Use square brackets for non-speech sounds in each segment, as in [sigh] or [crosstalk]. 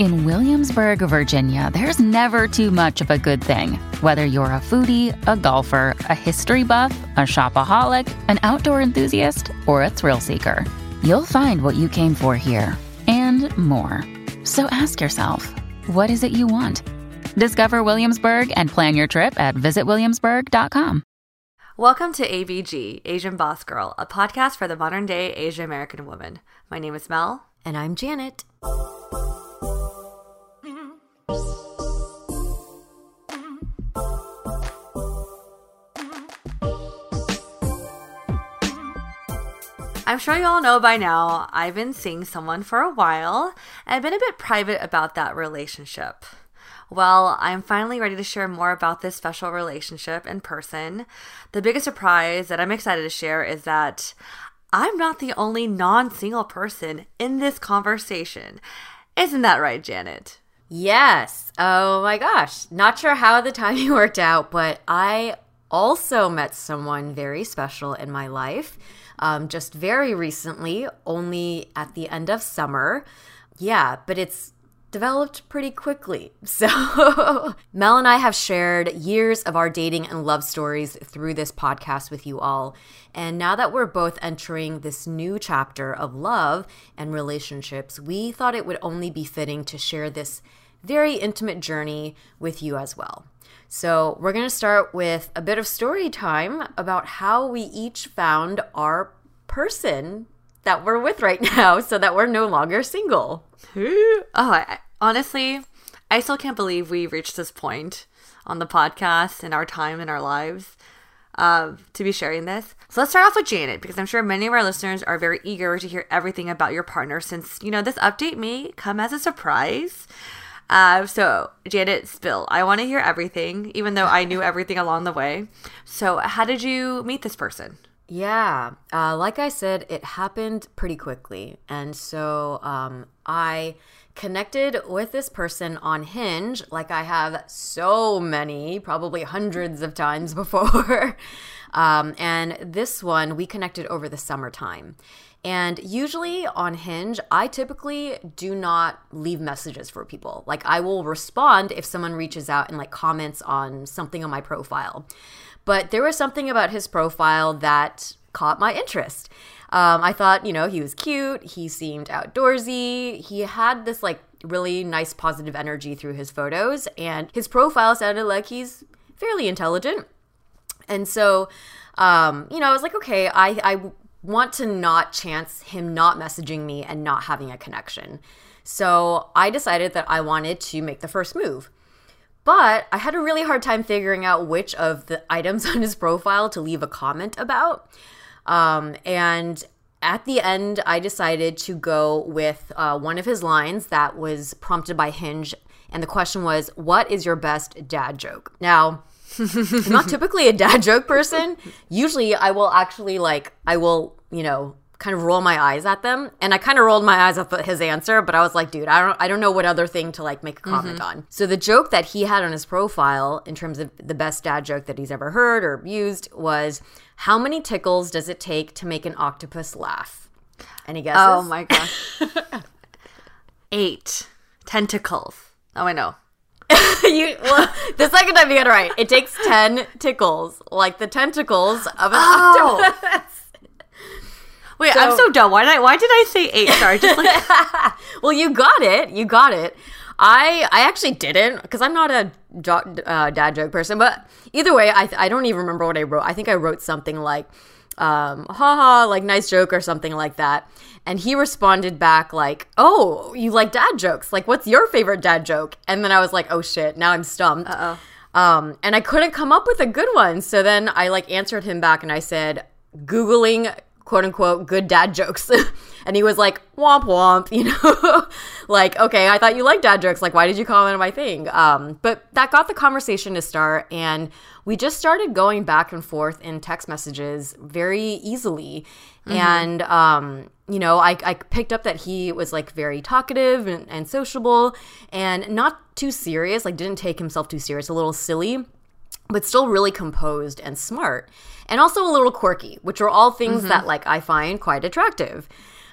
In Williamsburg, Virginia, there's never too much of a good thing. Whether you're a foodie, a golfer, a history buff, a shopaholic, an outdoor enthusiast, or a thrill seeker, you'll find what you came for here and more. So ask yourself, what is it you want? Discover Williamsburg and plan your trip at visitwilliamsburg.com. Welcome to ABG, Asian Boss Girl, a podcast for the modern day Asian American woman. My name is Mel. And I'm Janet. I'm sure you all know by now, I've been seeing someone for a while and I've been a bit private about that relationship. Well, I'm finally ready to share more about this special relationship in person. The biggest surprise that I'm excited to share is that I'm not the only non single person in this conversation. Isn't that right, Janet? Yes. Oh my gosh. Not sure how the [laughs] timing worked out, but I also met someone very special in my life um, just very recently, only at the end of summer. Yeah, but it's developed pretty quickly. [laughs] So, Mel and I have shared years of our dating and love stories through this podcast with you all. And now that we're both entering this new chapter of love and relationships, we thought it would only be fitting to share this very intimate journey with you as well. So, we're going to start with a bit of story time about how we each found our person that we're with right [laughs] now so that we're no longer single. [laughs] oh, I, honestly, I still can't believe we reached this point on the podcast in our time in our lives uh, to be sharing this. So let's start off with Janet because I'm sure many of our listeners are very eager to hear everything about your partner since, you know, this update may come as a surprise. Uh, so, Janet, spill. I want to hear everything, even though I knew everything along the way. So, how did you meet this person? Yeah, uh, like I said, it happened pretty quickly. And so um, I connected with this person on Hinge, like I have so many, probably hundreds of times [laughs] before. um, and this one, we connected over the summertime. And usually on Hinge, I typically do not leave messages for people. Like I will respond if someone reaches out and like comments on something on my profile. But there was something about his profile that caught my interest. Um, I thought, you know, he was cute. He seemed outdoorsy. He had this like really nice positive energy through his photos, and his profile sounded like he's fairly intelligent. And so, um, you know, I was like, okay, I, I want to not chance him not messaging me and not having a connection. So I decided that I wanted to make the first move. But I had a really hard time figuring out which of the items [laughs] on his profile to leave a comment about. Um, and at the end, I decided to go with uh, one of his lines that was prompted by Hinge. And the question was, What is your best dad joke? Now, I'm not typically a dad joke person. Usually, I will actually like, I will, you know, kind of roll my eyes at them. And I kind of rolled my eyes at his answer, but I was like, dude, I don't I don't know what other thing to like make a comment mm-hmm. on. So the joke that he had on his profile in terms of the best dad joke that he's ever heard or used was how many tickles does it take to make an octopus laugh? Any guesses? Oh my gosh. [laughs] Eight tentacles. Oh, I know. [laughs] you well, the second time you got it right. It takes ten tickles, like the tentacles of an oh. octopus. Wait, so, I'm so dumb. Why did I why did I say eight? Sorry, just like [laughs] Well, you got it. You got it. I I actually didn't because I'm not a jo- uh, dad joke person. But either way, I I don't even remember what I wrote. I think I wrote something like, um, haha, like nice joke or something like that. And he responded back like, "Oh, you like dad jokes? Like, what's your favorite dad joke?" And then I was like, "Oh shit!" Now I'm stumped. Uh-oh. Um, and I couldn't come up with a good one. So then I like answered him back and I said, Googling quote unquote good dad jokes. [laughs] and he was like, womp womp, [laughs] you know? like, okay, I thought you liked dad jokes. Like, why did you comment on my thing? Um, but that got the conversation to start. And we just started going back and forth in text messages very easily. And, um, you know, I, I picked up that he was like very talkative and, and sociable and not too serious, like didn't take himself too serious, a little silly, but still really composed and smart. And also a little quirky, which are all things that like I find quite attractive.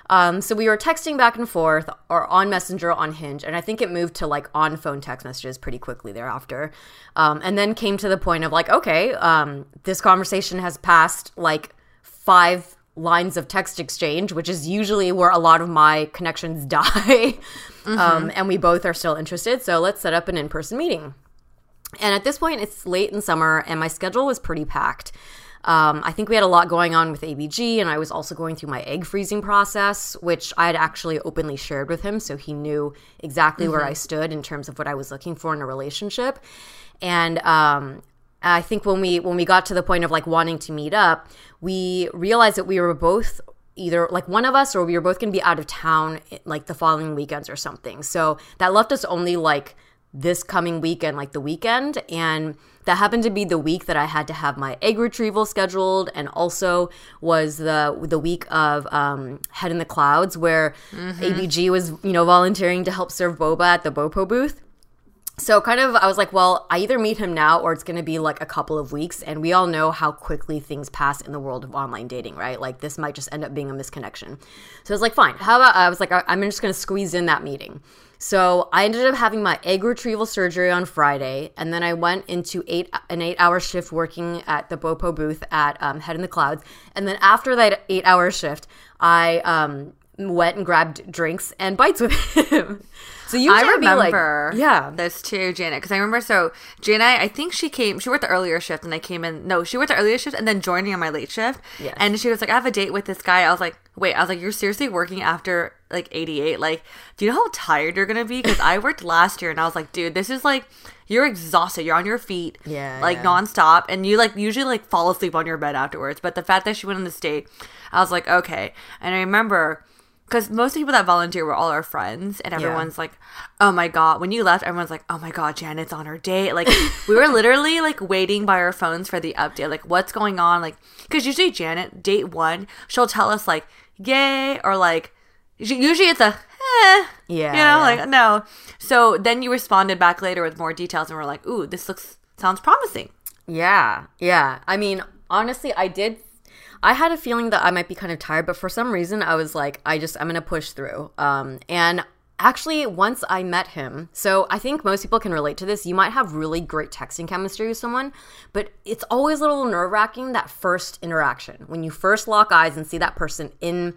Um, so we were texting back and forth or on Messenger on Hinge, and I think it moved to like on phone text messages pretty quickly thereafter. Um, and then came to the point of like, okay, um, this conversation has passed like five lines of text exchange, which is usually where a lot of my connections [laughs] die. um, and we both are still interested. So let's set up an in person meeting. And at this point, it's late in summer, and my schedule was pretty packed. Um, I think we had a lot going on with ABG, and I was also going through my egg freezing process, which I had actually openly shared with him, so he knew exactly where I stood in terms of what I was looking for in a relationship. And um, I think when we when we got to the point of like wanting to meet up, we realized that we were both either like one of us or we were both going to be out of town like the following weekends or something. So that left us only like this coming weekend, like the weekend. And that happened to be the week that I had to have my egg retrieval scheduled, and also was the the week of um, Head in the Clouds, where ABG was you know volunteering to help serve boba at the Bopo booth. So kind of I was like, well, I either meet him now or it's going to be like a couple of weeks and we all know how quickly things pass in the world of online dating, right? Like this might just end up being a misconnection. So I was like, fine. How about I was like I'm just going to squeeze in that meeting. So I ended up having my egg retrieval surgery on Friday, and then I went into eight an eight hour shift working at the Bopo booth at um, Head in the Clouds. And then after that eight hour shift, I um, went and grabbed drinks and bites with him. so you I be like- remember yeah, this too, Janet, because I remember so Janet, I think she came, she worked the earlier shift and I came in, no, she worked the earlier shift and then joined me on my late shift. Yes. And she was like, I have a date with this guy. I was like, wait, I was like, you're seriously working after like 88? Like, do you know how tired you're going to be? Because I worked last year and I was like, dude, this is like, you're exhausted. You're on your feet, Yeah, like yeah. nonstop, and you like usually like fall asleep on your bed afterwards. But the fact that she went on this date, I was like, okay. And I remember because most of the people that volunteer were all our friends, and everyone's like, "Oh my god!" When you left, everyone's like, "Oh my god, Janet's on her date." Like we were [laughs] literally like waiting by our phones for the update, like what's going on, like because usually Janet date one, she'll tell us like "yay" or like usually it's a eh, Yeah, you know, yeah. like no. So then you responded back later with more details, and we're like, "Ooh, this looks sounds promising." Yeah, yeah. I mean, honestly, I did. I had a feeling that I might be kind of tired, but for some reason, I was like, I just, I'm gonna push through. Um, and actually, once I met him, so I think most people can relate to this. You might have really great texting chemistry with someone, but it's always a little nerve wracking that first interaction when you first lock eyes and see that person in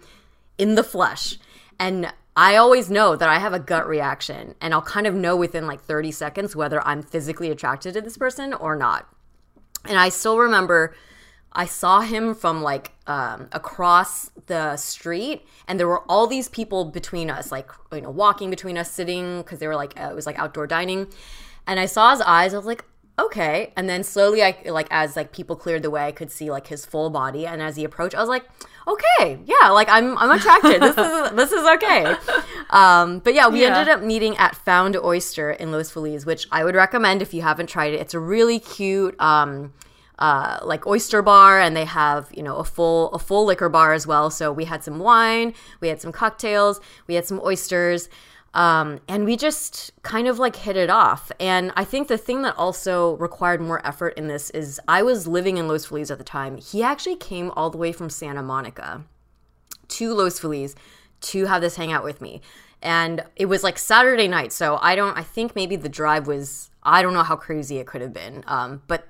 in the flesh. And I always know that I have a gut reaction, and I'll kind of know within like 30 seconds whether I'm physically attracted to this person or not. And I still remember I saw him from like um, across the street, and there were all these people between us, like you know, walking between us, sitting because they were like uh, it was like outdoor dining. And I saw his eyes. I was like, okay. And then slowly, I like as like people cleared the way, I could see like his full body. And as he approached, I was like, okay, yeah, like I'm I'm attracted. this is [laughs] this is okay. Um, but yeah, we Yeah. ended up meeting at Found Oyster in Los Feliz, which I would recommend if you haven't tried it. It's a really cute. Um, uh, like oyster bar and they have you know a full a full liquor bar as well so we had some wine we had some cocktails we had some oysters um, and we just kind of like hit it off and i think the thing that also required more effort in this is i was living in los feliz at the time he actually came all the way from santa monica to Los Feliz to have this hangout with me. And it was like Saturday night, so I don't. I think maybe the drive was. I don't know how crazy it could have been. Um, but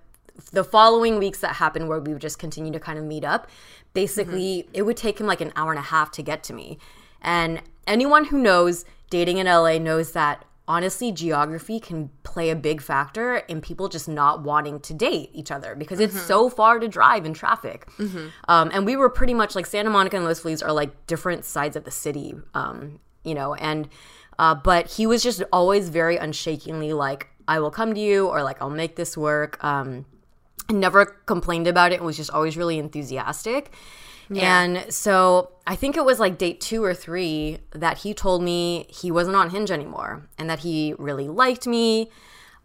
the following weeks that happened, where we would just continue to kind of meet up, basically it would take him like an hour and a half to get to me. And anyone who knows dating in LA knows that honestly geography can play a big factor in people just not wanting to date each other because it's so far to drive in traffic. Um, and we were pretty much like santa monica and los feliz are like different sides of the city um, you know and uh, but he was just always very unshakingly like i will come to you or like i'll make this work um, never complained about it and was just always really enthusiastic and so I think it was like date two or three that he told me he wasn't on Hinge anymore and that he really liked me.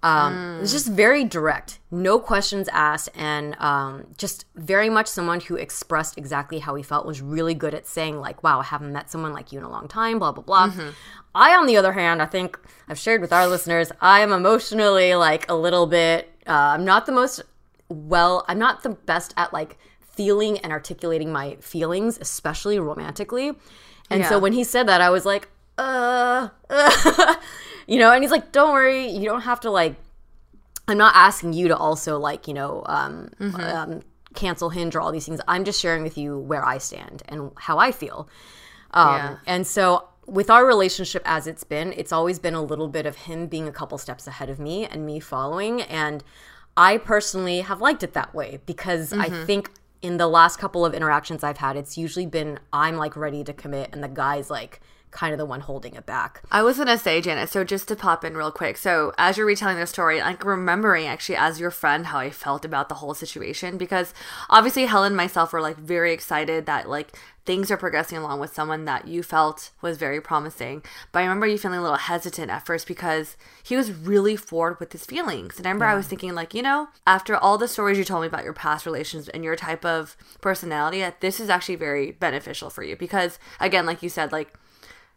Um, It was just very direct, no questions asked, and um, just very much someone who expressed exactly how he felt was really good at saying, like, wow, I haven't met someone like you in a long time, blah, blah, blah. I, on the other hand, I think I've shared with our listeners, I am emotionally like a little bit, uh, I'm not the most well, I'm not the best at like feeling and articulating my feelings, especially romantically. And so when he said that, I was like, uh, [laughs] you know, and he's like, don't worry, you don't have to like, I'm not asking you to also like, you know, um, um, cancel Hinge or all these things. I'm just sharing with you where I stand and how I feel. Um, Yeah. And so with our relationship as it's been, it's always been a little bit of him being a couple steps ahead of me and me following. And I personally have liked it that way because I mm-hmm. think in the last couple of interactions I've had, it's usually been I'm like ready to commit and the guy's like kind of the one holding it back. I was gonna say, Janet. So just to pop in real quick. So as you're retelling the story, like remembering actually as your friend how I felt about the whole situation because obviously Helen and myself were like very excited that like things are progressing along with someone that you felt was very promising. But I remember you feeling a little hesitant at first because he was really forward with his feelings. And I remember I was thinking like, you know, after all the stories you told me about your past relations and your type of personality, that this is actually very beneficial for you because again, like you said, like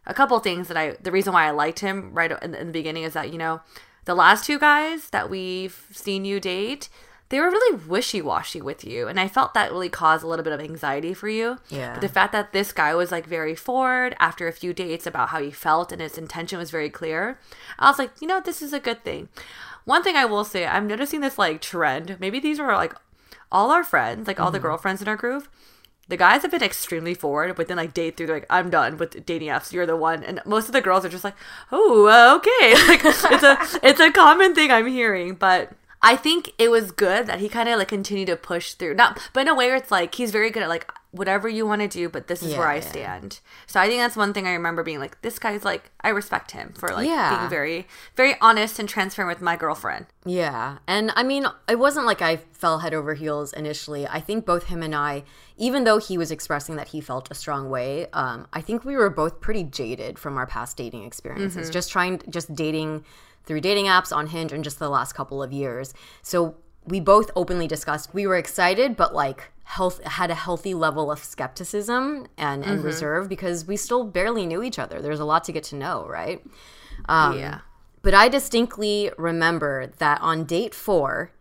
a couple things that I the reason why I liked him right in, in the beginning is that you know the last two guys that we've seen you date they were really wishy-washy with you and I felt that really caused a little bit of anxiety for you. Yeah. but the fact that this guy was like very forward after a few dates about how he felt and his intention was very clear I was like you know this is a good thing. One thing I will say I'm noticing this like trend. Maybe these were like all our friends like all the mm-hmm. girlfriends in our group the guys have been extremely forward, but then like day through, they're like, I'm done with dating apps. You're the one, and most of the girls are just like, oh, okay. [laughs] Like it's a it's a common thing I'm hearing, but I think it was good that he kind of like continued to push through. Not, but in a way where it's like he's very good at like whatever you want to do, but this is where I yeah. stand. So I think that's one thing I remember being like, this guy's like, I respect him for like Yeah. being very very honest and transparent with my girlfriend. Yeah. And I mean, it wasn't like I fell head over heels initially. I think both him and I, even though he was expressing that he felt a strong way, um, I think we were both pretty jaded from our past dating experiences, just trying, just dating through dating apps on Hinge in just the last couple of years. So we both openly discussed we were excited, but like health had a healthy level of skepticism and, and reserve because we still barely knew each other. There's a lot to get to know, right? Um, yeah. But I distinctly remember that on date four,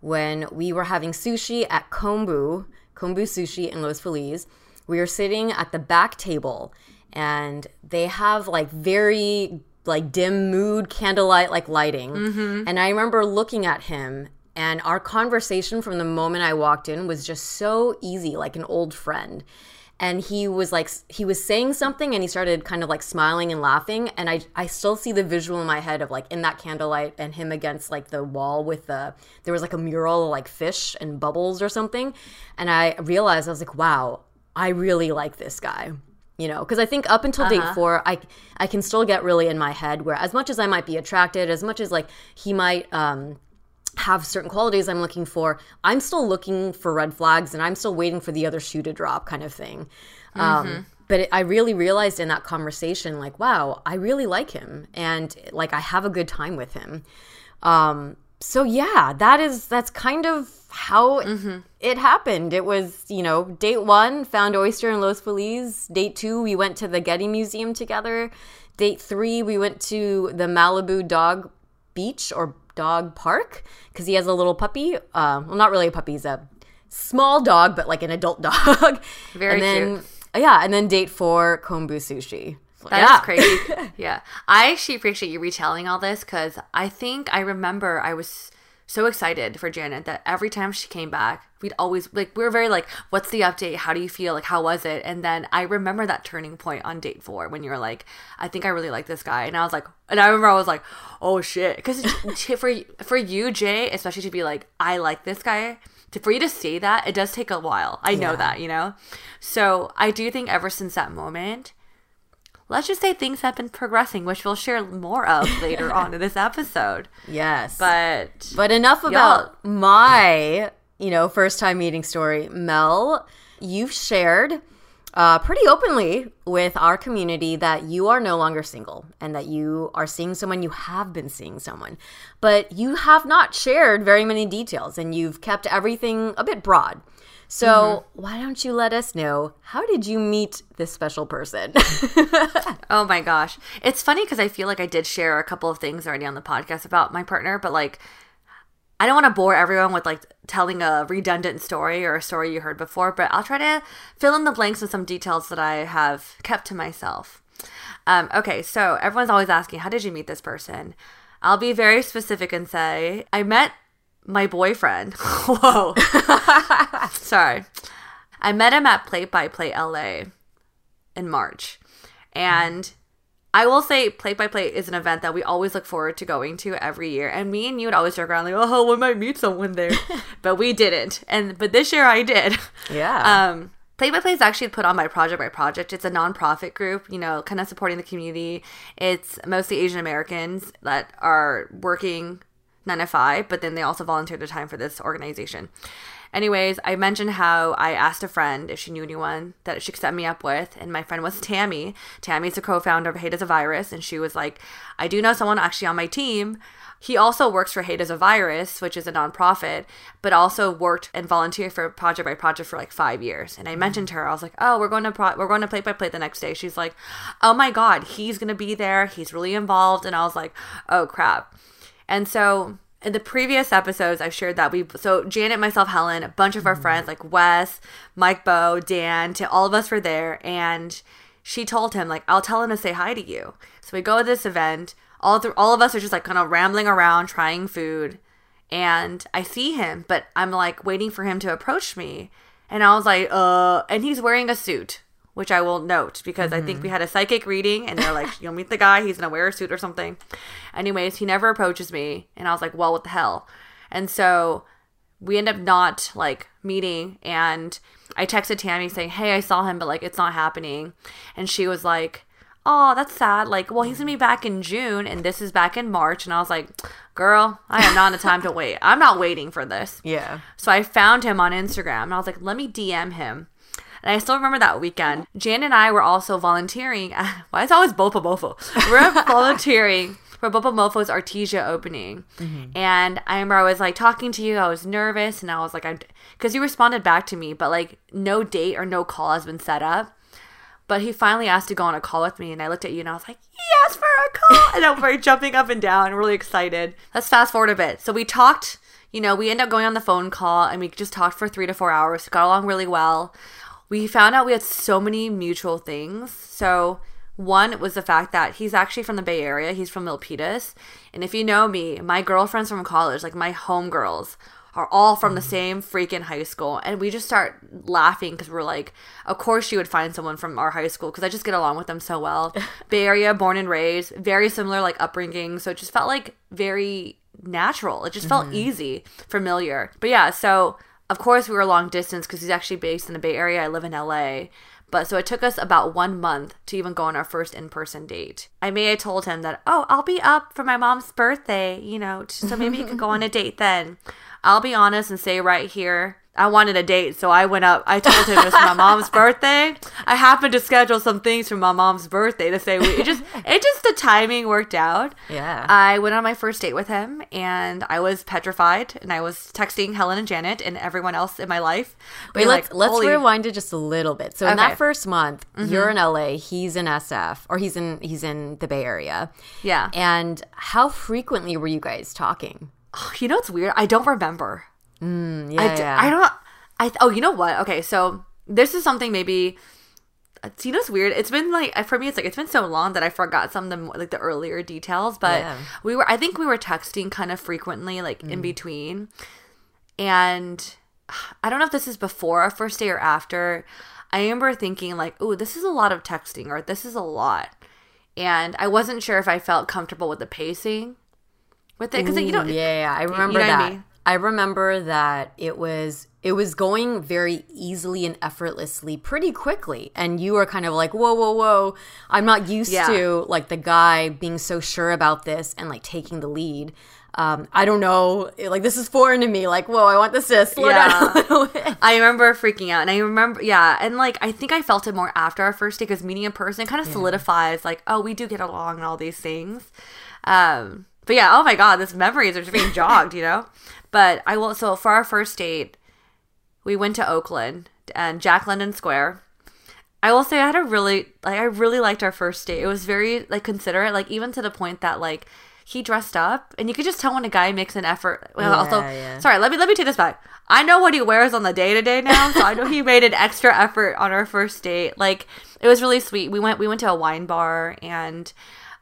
when we were having sushi at Kombu, Kombu Sushi in Los Feliz, we were sitting at the back table and they have like very like dim mood candlelight like lighting. Mm-hmm. And I remember looking at him and our conversation from the moment I walked in was just so easy, like an old friend. And he was like he was saying something and he started kind of like smiling and laughing and i i still see the visual in my head of like in that candlelight and him against like the wall with the there was like a mural of like fish and bubbles or something. And i realized i was like wow i really like this guy you know because i think up until date four i i can still get really in my head where as much as i might be attracted as much as like he might um have certain qualities I'm looking for, I'm still looking for red flags and I'm still waiting for the other shoe to drop kind of thing. Um, but it, I really realized in that conversation, like, wow, I really like him and like I have a good time with him. Um, so yeah, that is that's kind of how it happened. It was, you know, date one, found oyster in Los Feliz. Date two, we went to the Getty Museum together. Date three, we went to the Malibu Dog Beach or Dog Park because he has a little puppy. Uh, well, not really a puppy; he's a small dog, but like an adult [laughs] dog. Very and then, cute. Yeah, and then date four, Kombu Sushi. That is yeah. crazy. [laughs] yeah. I actually appreciate you retelling all this because I think I remember I was so excited for Janet that every time she came back, we'd always like we were very like, "What's the update? How do you feel? Like, how was it?" And then I remember that turning point on date four when you were like, "I think I really like this guy," and I was like, and I remember I was like, "Oh shit," because [laughs] for for you, Jay, especially to be like, "I like this guy." To, for you to say that, it does take a while. I know Yeah. that, you know? So I do think ever since that moment, let's just say things have been progressing, which we'll share more of [laughs] later on in this episode. Yes. But But enough about my, you know, first time meeting story. Mel, you've shared uh, pretty openly with our community that you are no longer single and that you are seeing someone, you have been seeing someone, but you have not shared very many details and you've kept everything a bit broad. So, why don't you let us know how did you meet this special person? [laughs] Oh my gosh. It's funny because I feel like I did share a couple of things already on the podcast about my partner, but like, I don't want to bore everyone with like telling a redundant story or a story you heard before, but I'll try to fill in the blanks with some details that I have kept to myself. Um, okay, so everyone's always asking, how did you meet this person? I'll be very specific and say, I met my boyfriend. [laughs] Whoa. [laughs] Sorry. I met him at Play by Play LA in March. And I will say Play by Play is an event that we always look forward to going to every year. And me and you would always joke around like, oh, we might meet someone there. [laughs] but we didn't. And but this year I did. yeah. Um Play by Play is actually put on by Project by Project. It's a nonprofit group, you know, kind of supporting the community. It's mostly Asian Americans that are working nine to five, but then they also volunteered their time for this organization. Anyways, I mentioned how I asked a friend if she knew anyone that she could set me up with, and my friend was Tammy. Tammy's the co-founder of Hate Is A Virus, and she was like, "I do know someone actually on my team." He also works for Hate Is A Virus, which is a nonprofit, but also worked and volunteered for Project by Project for like five years. And I mentioned to her, I was like, "Oh, we're going to pro- we're going to play by play the next day." She's like, "Oh my god, he's gonna be there. He's really involved." And I was like, "Oh crap." And so in the previous episodes, I've shared that we so Janet, myself, Helen, a bunch of our friends like Wes, Mike, Bo, Dan, to all of us were there, and she told him like, "I'll tell him to say hi to you." So we go to this event. All through, all of us are just like kind of rambling around, trying food, and I see him, but I'm like waiting for him to approach me, and I was like, "Uh," and he's wearing a suit. Which I will note because I think we mm-hmm. had a psychic reading and they're like, [laughs] you'll meet the guy, he's gonna wear a suit or something. Anyways, he never approaches me, and I was like, well, what the hell? And so we end up not like meeting, and I texted Tammy saying, hey, I saw him, but like it's not happening. And she was like, oh, that's sad. Like, well, he's gonna be back in June, and this is back in March. And I was like, girl, I am not in the time to wait. I'm not waiting for this. [laughs] yeah. So I found him on Instagram and I was like, let me DM him. And I still remember that weekend. Jan and I were also volunteering. At, [laughs] why is it always Bopomofo? We're [laughs] volunteering for Bopomofo's Artesia opening. Mm-hmm. And I remember I was like talking to you. I was nervous and I was like, I'm, because you responded back to me, but like no date or no call has been set up. But he finally asked to go on a call with me, and I looked at you and I was like, "Yes, for a call!" and I'm very jumping up and down, really excited. Let's fast forward a bit. So we talked. You know, we ended up going on the phone call, and we just talked for three to four hours. Got along really well. We found out we had so many mutual things. So one was the fact that he's actually from the Bay Area. He's from Milpitas, and if you know me, my girlfriends from college, like my homegirls, are all from the mm. same freaking high school. And we just start laughing because we're like of course you would find someone from our high school because i just get along with them so well. [laughs] Bay area born and raised very similar like upbringing. So it just felt like very natural. It just felt mm-hmm. easy familiar. But yeah so of course we were long distance because he's actually based in the bay area i live in la but so it took us about one month to even go on our first in person date. I may have told him that, oh, I'll be up for my mom's birthday, you know, so maybe you could go on a [laughs] date then. I'll be honest and say right here, I wanted a date, so I went up. I told him it was my mom's [laughs] birthday. I happened to schedule some things for my mom's birthday the same week. It just, it just the timing worked out. Yeah. I went on my first date with him, and I was petrified, and I was texting Helen and Janet and everyone else in my life. Wait, let's like, let's "Holy- rewind it just a little bit. So in Okay. Mm-hmm. that first month, you're in LA, he's in SF, or he's in he's in the Bay Area. Yeah. And how frequently were you guys talking? You know it's weird? I don't remember. Mm, yeah, I, yeah. I don't. I oh, you know what? Okay, so this is something maybe you know, it's weird. It's been like for me, it's like it's been so long that I forgot some of the like the earlier details. But Yeah. we were, I think we were texting kind of frequently, like in mm. between, and I don't know if this is before our first day or after. I remember thinking like, "Oh, this is a lot of texting," or "This is a lot," and I wasn't sure if I felt comfortable with the pacing with it because you know, yeah, yeah, I remember know what I that. mean? I remember that it was it was going very easily and effortlessly pretty quickly. And you were kind of like whoa whoa whoa. I'm not used Yeah. to like the guy being so sure about this and like taking the lead. Um i don't know like this is foreign to me. Like whoa i want this to slow down Yeah. a bit I remember freaking out, and I remember, yeah, and like I think I felt it more after our first day because meeting in person kind of solidifies, like, oh, we do get along and all these things. Um, but yeah, oh my god, this memories are just being jogged, you know. But I will. So for our first date, we went to Oakland and Jack London Square. I will say I had a really like I really liked our first date. It was very like considerate, like even to the point that like he dressed up and you could just tell when a guy makes an effort. Well, Yeah, also yeah. sorry, let me let me take this back. I know what he wears on the day to day now, so I know he [laughs] made an extra effort on our first date. Like it was really sweet. We went we went to a wine bar and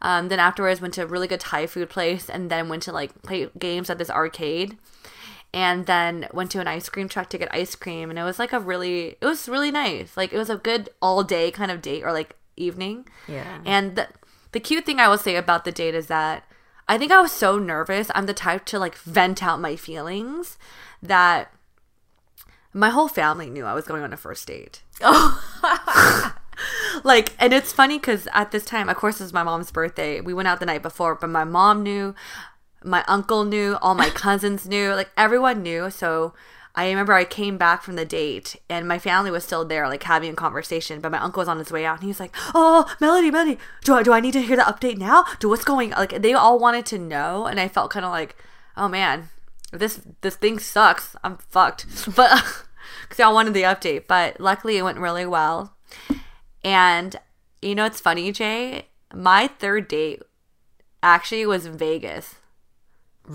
um, then afterwards went to a really good Thai food place and then went to like play games at this arcade and then went to an ice cream truck to get ice cream and it was like a really it was really nice. Like it was a good all day kind of date or like evening. Yeah. and the, the cute thing i will say about the date is that i think i was so nervous. I'm the type to like vent out my feelings that my whole family knew i was going on a first date. Oh. [laughs] Like and it's funny because at this time of course it was my mom's birthday. We went out the night before but my mom knew my uncle knew all my cousins knew like everyone knew so i remember i came back from the date and my family was still there like having a conversation but my uncle was on his way out and he was like oh melody melody do I, do I need to hear the update now do what's going like they all wanted to know and i felt kind of like oh man this this thing sucks i'm fucked [laughs] but [laughs] because y'all wanted the update but luckily it went really well and you know it's funny, Jay? My third date actually was Vegas.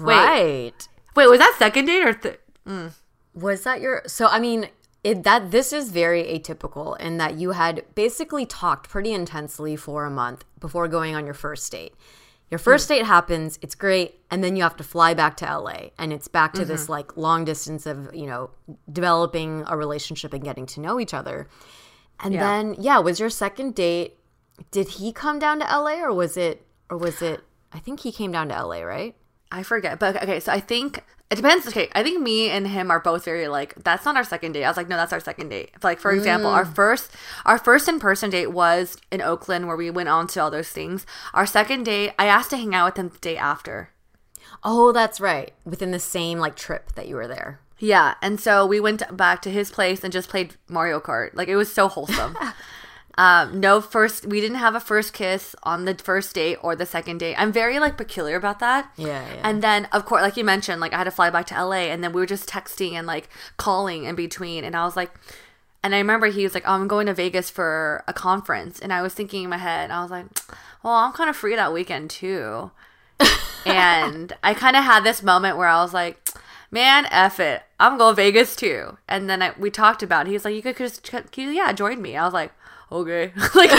Right Wait, was that second date or th- mm. Was that your so I mean it, that this is very atypical in that you had basically talked pretty intensely for a month before going on your first date. Your first mm. date happens, it's great, and then you have to fly back to LA and it's back to this mm-hmm. like long distance of, you know, developing a relationship and getting to know each other. And Yeah. then yeah, was your second date did he come down to LA or was it or was it I think he came down to LA, right? I forget. But okay, so I think it depends. Okay, I think me and him are both very like that's not our second date. I was like, no, that's our second date. Like for example, our mm. first our first in person date was in Oakland where we went on to all those things. Our second date, I asked to hang out with him the day after. Oh, that's right. Within the same like trip that you were there. Yeah, and so we went back to his place and just played Mario Kart. Like it was so wholesome. [laughs] um, no first, we didn't have a first kiss on the first date or the second date. I'm very like peculiar about that. Yeah, yeah. And then of course, like you mentioned, like I had to fly back to LA, and then we were just texting and like calling in between. And I was like, and I remember he was like, oh, I'm going to Vegas for a conference, and I was thinking in my head, I was like, well, I'm kind of free that weekend too [laughs] and I kind of had this moment where I was like, "Man, F it, I'm going to Vegas too." And then I, we talked about. it. He was like, "You could just, yeah, join me." I was like, "Okay." [laughs] like,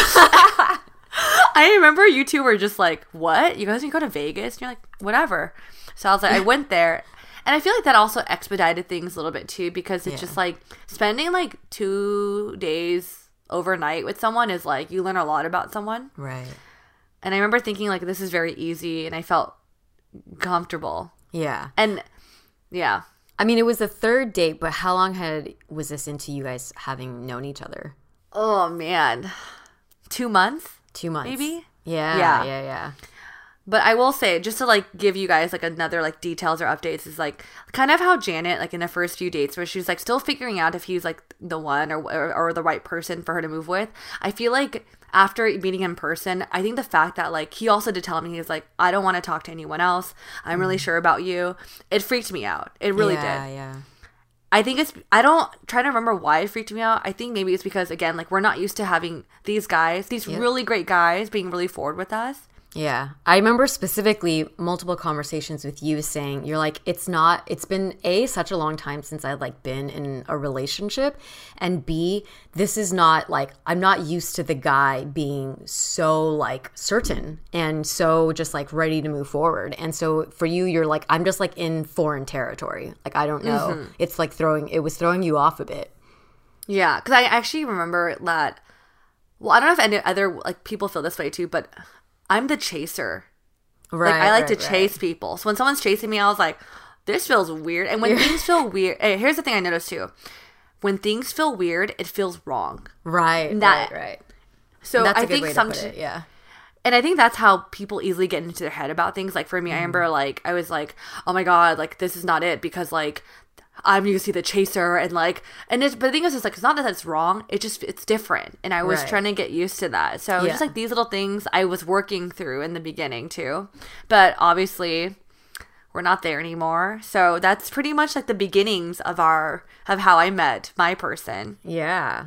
I remember you two were just like, "What? You guys can go to Vegas?" And you're like, "Whatever." So I was like, I went [laughs] there. And I feel like that also expedited things a little bit too because it's Yeah. just like spending like two days overnight with someone is like you learn a lot about someone. Right. And I remember thinking like this is very easy and I felt comfortable. Yeah. And yeah. I mean, it was the third date, but how long had was this into you guys having known each other? Oh man. 2 months? Two months, Maybe? Yeah, Yeah. yeah, yeah. But I will say just to like give you guys like another like details or updates is like kind of how Janet like in the first few dates where she was like still figuring out if he's like the one or or, or the right person for her to move with. I feel like after meeting him in person, I think the fact that like he also did tell me he was like I don't want to talk to anyone else. I'm really mm. sure about you. It freaked me out. It really yeah, did. Yeah, I think it's I don't try to remember why it freaked me out. I think maybe it's because again, like we're not used to having these guys, these Yep. really great guys being really forward with us. Yeah. I remember specifically multiple conversations with you saying you're like it's not it's been A such a long time since I've like been in a relationship and B this is not like I'm not used to the guy being so like certain and so just like ready to move forward. And so for you you're like I'm just like in foreign territory. Like I don't know. Mm-hmm. It's like throwing it was throwing you off a bit. Yeah, cuz I actually remember that well, I don't know if any other like people feel this way too, but I'm the chaser. Right. Like I like right, to chase right. people. So when someone's chasing me, I was like, this feels weird. And when things feel [laughs] weird, hey, here's the thing I noticed too. When things feel weird, it feels wrong. Right. That, right. Right. So I think sometimes, yeah. And I think that's how people easily get into their head about things. Like for me, mm. I remember like I was like, oh my god, like this is not it because like I'm used to the chaser and like and it's but the thing is it's like it's not that that's wrong it just it's different and I was right. trying to get used to that. So yeah. just like these little things I was working through in the beginning too. But obviously we're not there anymore. So that's pretty much like the beginnings of our of how I met my person. Yeah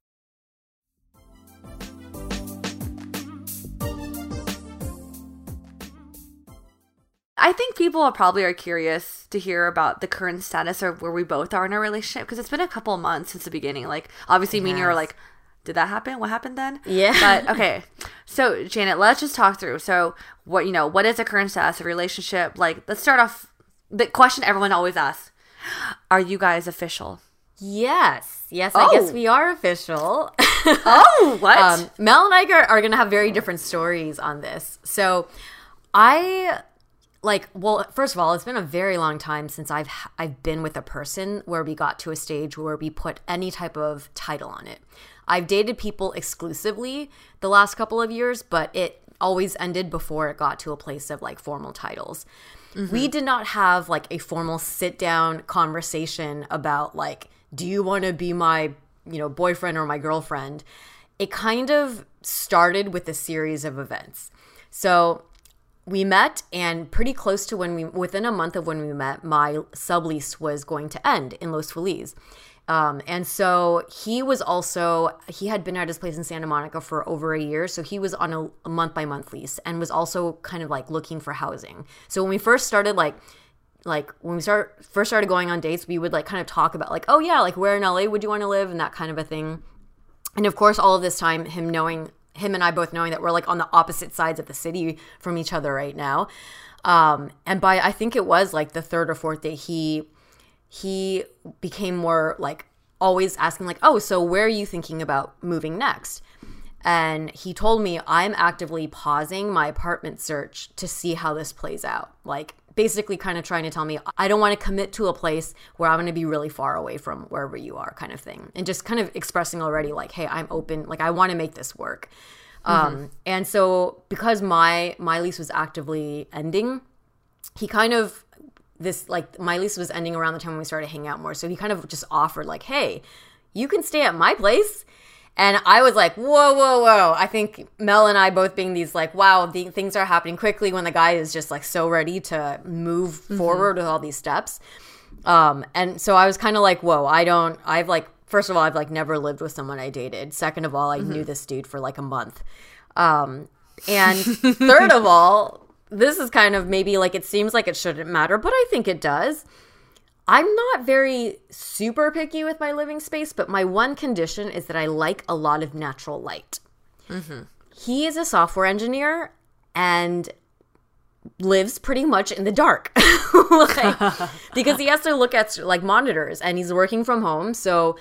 I think people are probably are curious to hear about the current status of where we both are in our relationship because it's been a couple months since the beginning. Like, obviously, yes. me and you are like, did that happen? What happened then? Yeah. But [laughs] okay. So, Janet, let's just talk through. So, what, you know, what is the current status of relationship? Like, let's start off the question everyone always asks Are you guys official? Yes. Yes, oh. I guess oh. we are official. [laughs] oh, what? Um, Mel and I are, are going to have very different stories on this. So, I like well first of all it's been a very long time since i've i've been with a person where we got to a stage where we put any type of title on it. I've dated people exclusively the last couple of years but it always ended before it got to a place of like formal titles. Mm-hmm. we did not have like a formal sit down conversation about like do you want to be my you know boyfriend or my girlfriend? It kind of started with a series of events. So we met and pretty close to when we within a month of when we met my sublease was going to end in los feliz. Um, and so he was also he had been at his place in santa monica for over a year so he was on a, month by month lease and was also kind of like looking for housing. So when we first started like like when we start first started going on dates we would like kind of talk about like oh yeah like where in la would you want to live? and that kind of a thing. And of course all of this time him knowing him and I both knowing that we're like on the opposite sides of the city from each other right now. Um, and by I think it was like the third or fourth day, he he became more like always asking like, "Oh, so where are you thinking about moving next?" And he told me I'm actively pausing my apartment search to see how this plays out. Like basically kind of trying to tell me I don't want to commit to a place where I'm going to be really far away from wherever you are kind of thing. And just kind of expressing already like, "Hey, I'm open, like I want to make this work." Um, and so because my my lease was actively ending, he kind of this like my lease was ending around the time when we started hanging out more. So he kind of just offered like, "Hey, you can stay at my place." And I was like, "Whoa, whoa, whoa!" I think Mel and I both being these like, "Wow, the, things are happening quickly." When the guy is just like so ready to move forward with all these steps, um, and so I was kind of like, "Whoa, I don't." I've like, first of all, I've like never lived with someone I dated. Second of all, I knew this dude for like a month, um, and third of [laughs] all, this is kind of maybe like it seems like it shouldn't matter, but I think it does. I'm not very super picky with my living space, but my one condition is that I like a lot of natural light. Mm-hmm. He is a software engineer and lives pretty much in the dark [laughs] like, [laughs] because he has to look at like monitors and he's working from home. So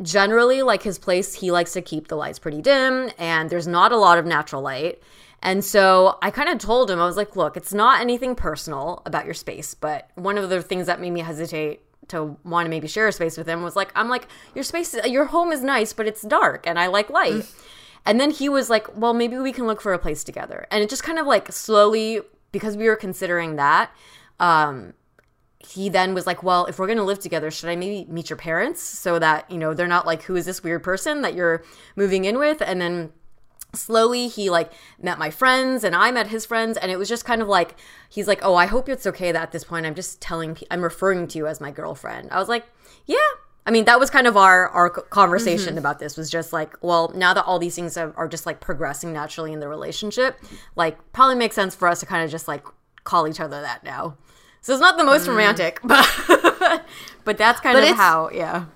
generally like his place he likes to keep the lights pretty dim and there's not a lot of natural light. And so I kind of told him, I was like, look, it's not anything personal about your space, but one of the things that made me hesitate to want to maybe share a space with him was like, I'm like, your space, your home is nice, but it's dark and I like light. And then he was like, well, maybe we can look for a place together. And it just kind of like slowly, because we were considering that, um, he then was like, well, if we're going to live together, should I maybe meet your parents so that, you know, they're not like, who is this weird person that you're moving in with? And then slowly he like met my friends and I met his friends and it was just kind of like he's like oh I hope it's okay that at this point I'm just telling I'm referring to you as my girlfriend. I was like yeah. I mean that was kind of our our conversation mm-hmm. about this was just like well now that all these things are, are just like progressing naturally in the relationship like probably makes sense for us to kind of just like call each other that now. So it's not the most mm. romantic [laughs] but but that's kind But of how yeah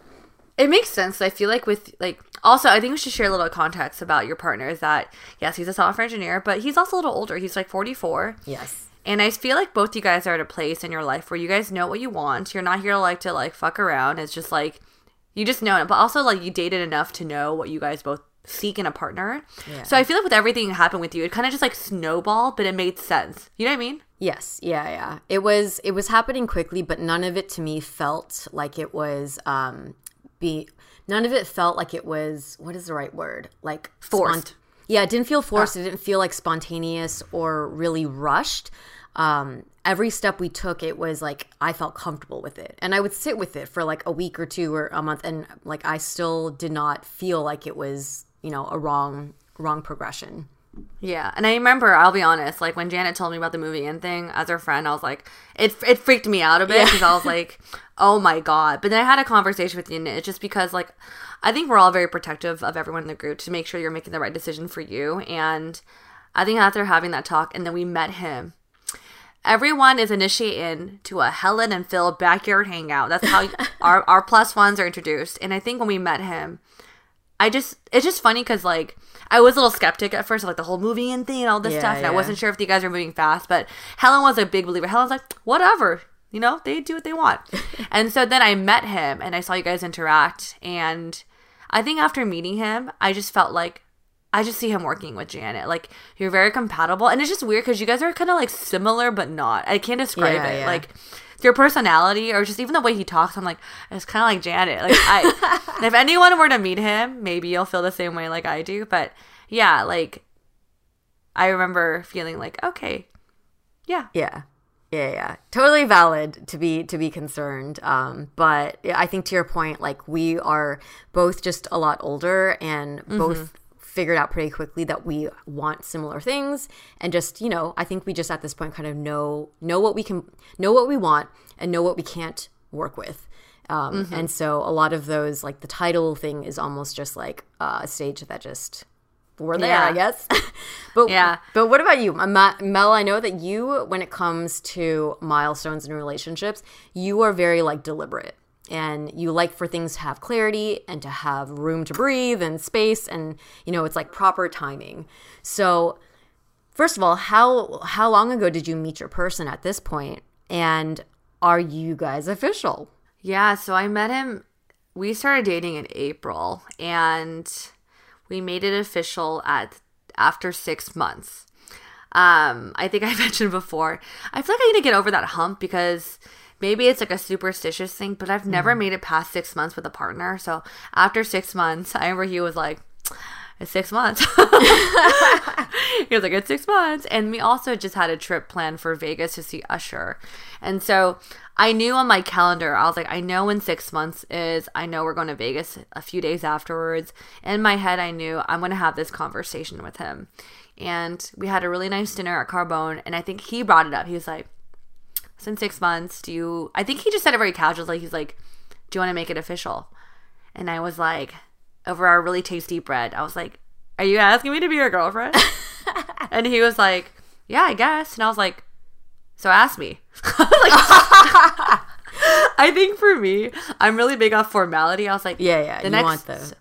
It makes sense. I feel like with like also I think we should share a little context about your partner is that yes, he's a software engineer, but he's also a little older. He's like 44. yes And I feel like both you guys are at a place in your life where you guys know what you want. You're not here to like to like fuck around. It's just like you just know it. But also like you dated enough to know what you guys both seek in a partner. Yeah. So I feel like with everything that happened with you, it kind of just like snowballed, but it made sense. You know what I mean? Yes, yeah, yeah. It was it was happening quickly, but none of it to me felt like it was um be none of it felt like it was what is the right word? Like Forced. yeah, it didn't feel forced. It didn't feel like spontaneous or really rushed. Um every step we took it was like I felt comfortable with it. And I would sit with it for like a week or two or a month and like I still did not feel like it was, you know, a wrong wrong progression. Yeah, and I remember, I'll be honest, like when Janet told me about the movie in thing as her friend, I was like, it it freaked me out a bit because I was like, [laughs] oh my god. But then I had a conversation with you, and it's just because like I think we're all very protective of everyone in the group to make sure you're making the right decision for you. And I think after having that talk, and then we met him. Everyone is initiating to a Helen and Phil backyard hangout. That's how [laughs] our, our plus ones are introduced. And I think when we met him, I just it's just funny because like I was a little skeptic at first of like the whole moving in thing and all this Yeah, stuff, and I wasn't sure if you guys were moving fast. But Helen was a big believer. Helen's like, whatever, you know, they do what they want. [laughs] and so then I met him and I saw you guys interact, and I think after meeting him, I just felt like I just see him working with Janet. Like you're very compatible, and it's just weird because you guys are kind of like similar but not. I can't describe Yeah, it. yeah. Like your personality or just even the way he talks, I'm like it's kind of like Janet. Like I, [laughs] if anyone were to meet him, maybe you'll feel the same way like I do. But yeah, like I remember feeling like okay, yeah, Yeah. Yeah, yeah. Totally valid to be to be concerned. Um, but I think to your point, like we are both just a lot older and both figured out pretty quickly that we want similar things and just, you know, I think we just at this point kind of know know what we can know what we want and know what we can't work with. Um, and so a lot of those like the title thing is almost just like uh, a stage that just we're there, Yeah. I guess. [laughs] but Yeah. but what about you, Mel? I know that you, when it comes to milestones in relationships, you are very like deliberate, and you like for things to have clarity and to have room to breathe and space, and you know it's like proper timing. So, first of all, how how long ago did you meet your person at this point, and are you guys official? Yeah, so I met him. We started dating in April, and we made it official at after six months. Um, I think [laughs] I mentioned before. I feel like I need to get over that hump because maybe it's like a superstitious thing, but I've never mm. made it past six months with a partner. So after six months, I remember he was like, "It's six months." [laughs] he was like, "It's six months," and we also just had a trip planned for Vegas to see Usher, and so I knew on my calendar, I was like, I know when six months is. I know we're going to Vegas a few days afterwards. In my head, I knew I'm going to have this conversation with him. And we had a really nice dinner at Carbone. And I think he brought it up. He was like, Since six months, do you. I think he just said it very casually. He's like, Do you want to make it official? And I was like, Over our really tasty bread, I was like, Are you asking me to be your girlfriend? [laughs] and he was like, Yeah, I guess. And I was like, So ask me. [laughs] like, [laughs] I think for me, I'm really big on formality. I was like, Yeah, yeah, The you next, want the-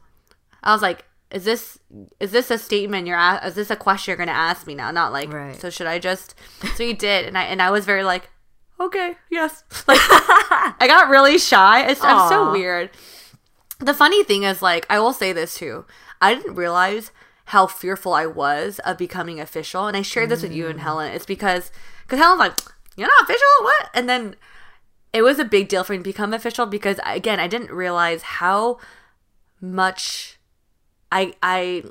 I was like, is this is this a statement you're a- is this a question you're gonna ask me now? Not like, Right. so should I just? So he did, and I and I was very like, okay, yes. [laughs] Like, I got really shy. It's, I'm so weird. The funny thing is, like, I will say this too. I didn't realize how fearful I was of becoming official, and I shared this with you Mm. and Helen. It's because because Helen's like, you're not official, what? And then it was a big deal for me to become official because again, I didn't realize how much I I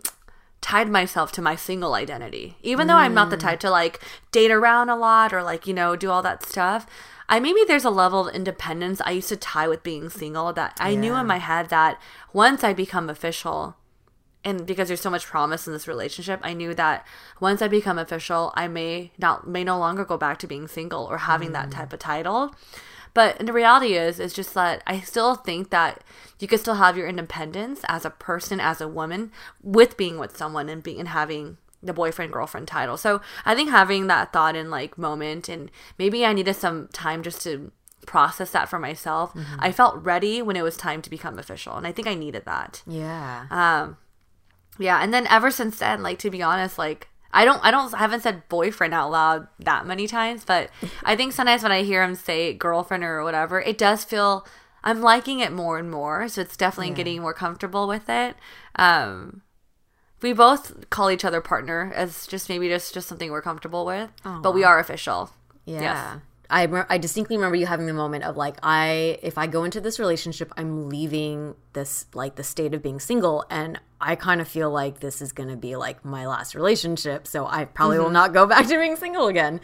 tied myself to my single identity. Even though I'm not the type to like date around a lot or like, you know, do all that stuff. I maybe there's a level of independence I used to tie with being single that I knew in my head that once I become official and because there's so much promise in this relationship, I knew that once I become official, I may not may no longer go back to being single or having that mm. type of title. But the reality is, is just that I still think that you can still have your independence as a person, as a woman, with being with someone and being and having the boyfriend girlfriend title. So I think having that thought and like moment, and maybe I needed some time just to process that for myself. I felt ready when it was time to become official, and I think I needed that. Yeah. Um, yeah, and then ever since then, like to be honest, like I don't, I don't, I haven't said boyfriend out loud that many times, but I think sometimes when I hear him say girlfriend or whatever, it does feel I'm liking it more and more. So it's definitely getting more comfortable with it. Um, we both call each other partner as just maybe just just something we're comfortable with, but we are official. Yeah. Yes. I, re- I distinctly remember you having the moment of like I if I go into this relationship I'm leaving this like the state of being single and I kind of feel like this is going to be like my last relationship so I probably will not go [laughs] back to being single again.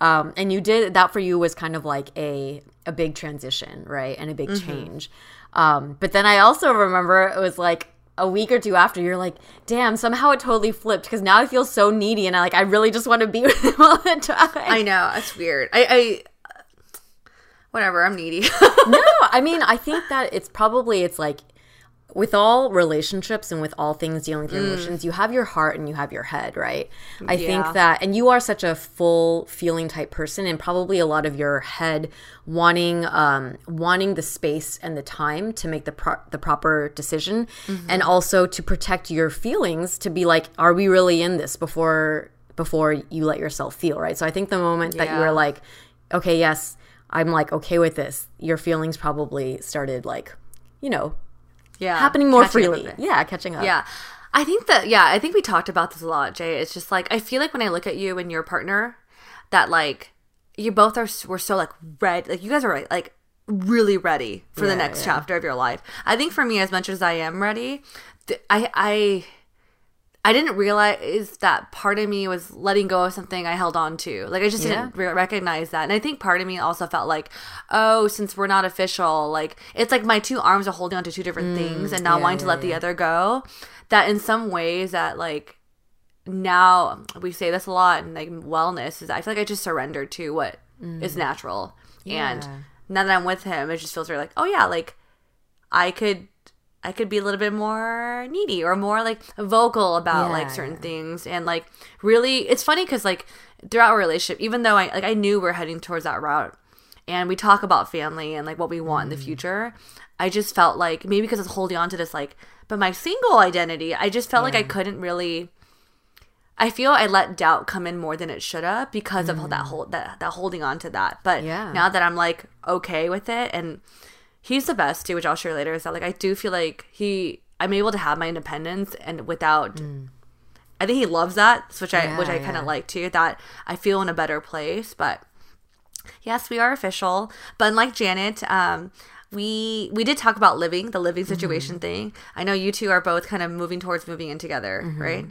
Um, and you did that for you was kind of like a a big transition right and a big change. Um, but then I also remember it was like a week or two after you're like damn somehow it totally flipped because now I feel so needy and I like I really just want to be [laughs] with him all the time. I know it's weird. I, I whatever. I'm needy. [laughs] no, I mean, I think that it's probably it's like with all relationships and with all things dealing with your emotions, you have your heart and you have your head, right? I Yeah. think that, and you are such a full feeling type person, and probably a lot of your head wanting, um, wanting the space and the time to make the pro- the proper decision, and also to protect your feelings to be like, are we really in this before before you let yourself feel right? So I think the moment that you are like, okay, yes, I'm like okay with this, your feelings probably started like, you know, yeah, happening more catching up a freely. Yeah, catching up. Yeah. I think that yeah, I think we talked about this a lot, Jay. It's just like I feel like when I look at you and your partner that like you both are we're so like red like you guys are like really ready for the next yeah. chapter of your life. I think for me as much as I am ready, th- I I I didn't realize that part of me was letting go of something I held on to. Like I just didn't re- recognize that, and I think part of me also felt like, oh, since we're not official, like it's like my two arms are holding on to two different mm, things, and not yeah, wanting to yeah, let the other go. That in some ways, that like now we say this a lot, and like wellness is, I feel like I just surrendered to what mm. is natural, and now that I'm with him, it just feels very like, oh yeah, like I could I could be a little bit more needy or more like vocal about like Yeah, certain things and like really it's funny because like throughout our relationship even though I like I knew we're heading towards that route and we talk about family and like what we want in Mm. the future I just felt like maybe because I was holding on to this like but my single identity I just felt like I couldn't really I feel I let doubt come in more than it should have because of that whole that, that holding on to that. But Mm. Yeah. now that I'm like okay with it and he's the best too, which I'll share later. Is that like I do feel like he I'm able to have my independence and without. I think he loves that, which I which I kind of yeah. like too. That I feel in a better place, but yes, we are official. But unlike Janet, um, we we did talk about living the living situation thing. I know you two are both kind of moving towards moving in together, right?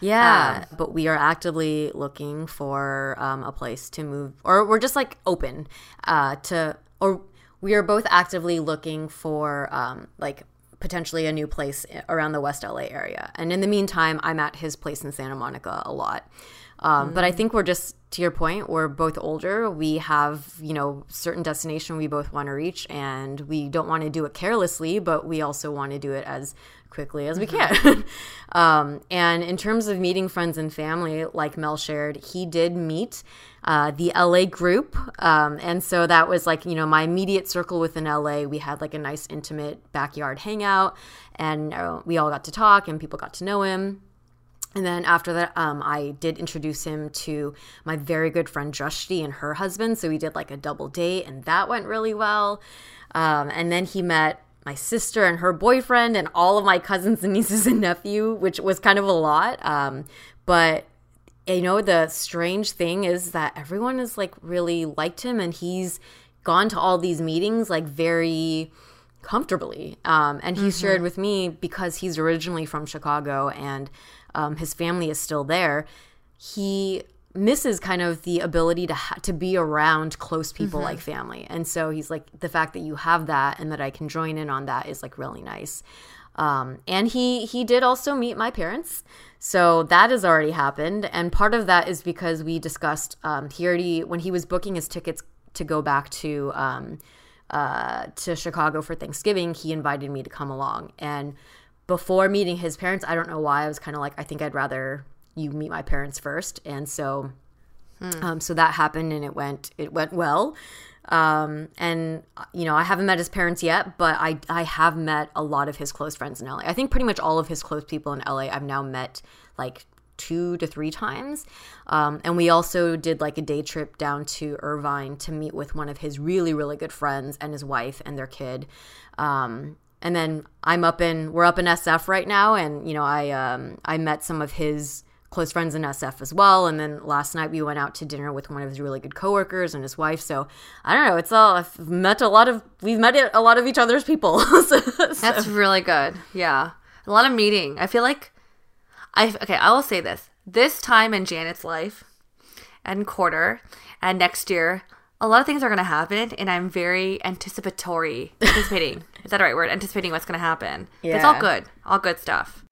Yeah, but we are actively looking for um, a place to move, or we're just like open uh, to, or we are both actively looking for um, like potentially a new place around the West LA area. And in the meantime, I'm at his place in Santa Monica a lot. Um, But I think we're just to your point. We're both older. We have you know certain destination we both want to reach, and we don't want to do it carelessly, but we also want to do it as quickly as we can. [laughs] um, and in terms of meeting friends and family, like Mel shared, he did meet uh, the LA group. Um, and so that was like, you know, my immediate circle within LA. We had like a nice, intimate backyard hangout, and uh, we all got to talk, and people got to know him. And then after that, um, I did introduce him to my very good friend Drashti and her husband. So we did like a double date, and that went really well. Um, and then he met my sister and her boyfriend, and all of my cousins and [laughs] nieces and nephew, which was kind of a lot. Um, but you know, the strange thing is that everyone is like really liked him, and he's gone to all these meetings like very comfortably. Um, and he shared with me because he's originally from Chicago and um, his family is still there. He misses kind of the ability to ha- to be around close people like family, and so he's like the fact that you have that and that I can join in on that is like really nice. Um, and he he did also meet my parents, so that has already happened. And part of that is because we discussed um, he already when he was booking his tickets to go back to um, uh, to Chicago for Thanksgiving, he invited me to come along. And before meeting his parents, I don't know why I was kind of like, I think I'd rather you meet my parents first. And so, um, so that happened, and it went it went well. Um, and you know, I haven't met his parents yet, but I I have met a lot of his close friends in LA. I think pretty much all of his close people in LA I've now met like two to three times. Um, and we also did like a day trip down to Irvine to meet with one of his really, really good friends and his wife and their kid. Um, and then I'm up in, we're up in SF right now. And, you know, I, um, I met some of his close friends in SF as well. And then last night we went out to dinner with one of his really good coworkers and his wife. So I don't know. It's all, I've met a lot of, we've met a lot of each other's people. [laughs] so, That's really good. Yeah. A lot of meeting. I feel like I okay, I will say this. This time in Janet's life and quarter and next year, a lot of things are going to happen and I'm very anticipatory. Anticipating. [laughs] Is that the right word? Anticipating what's going to happen. Yeah. It's all good. All good stuff.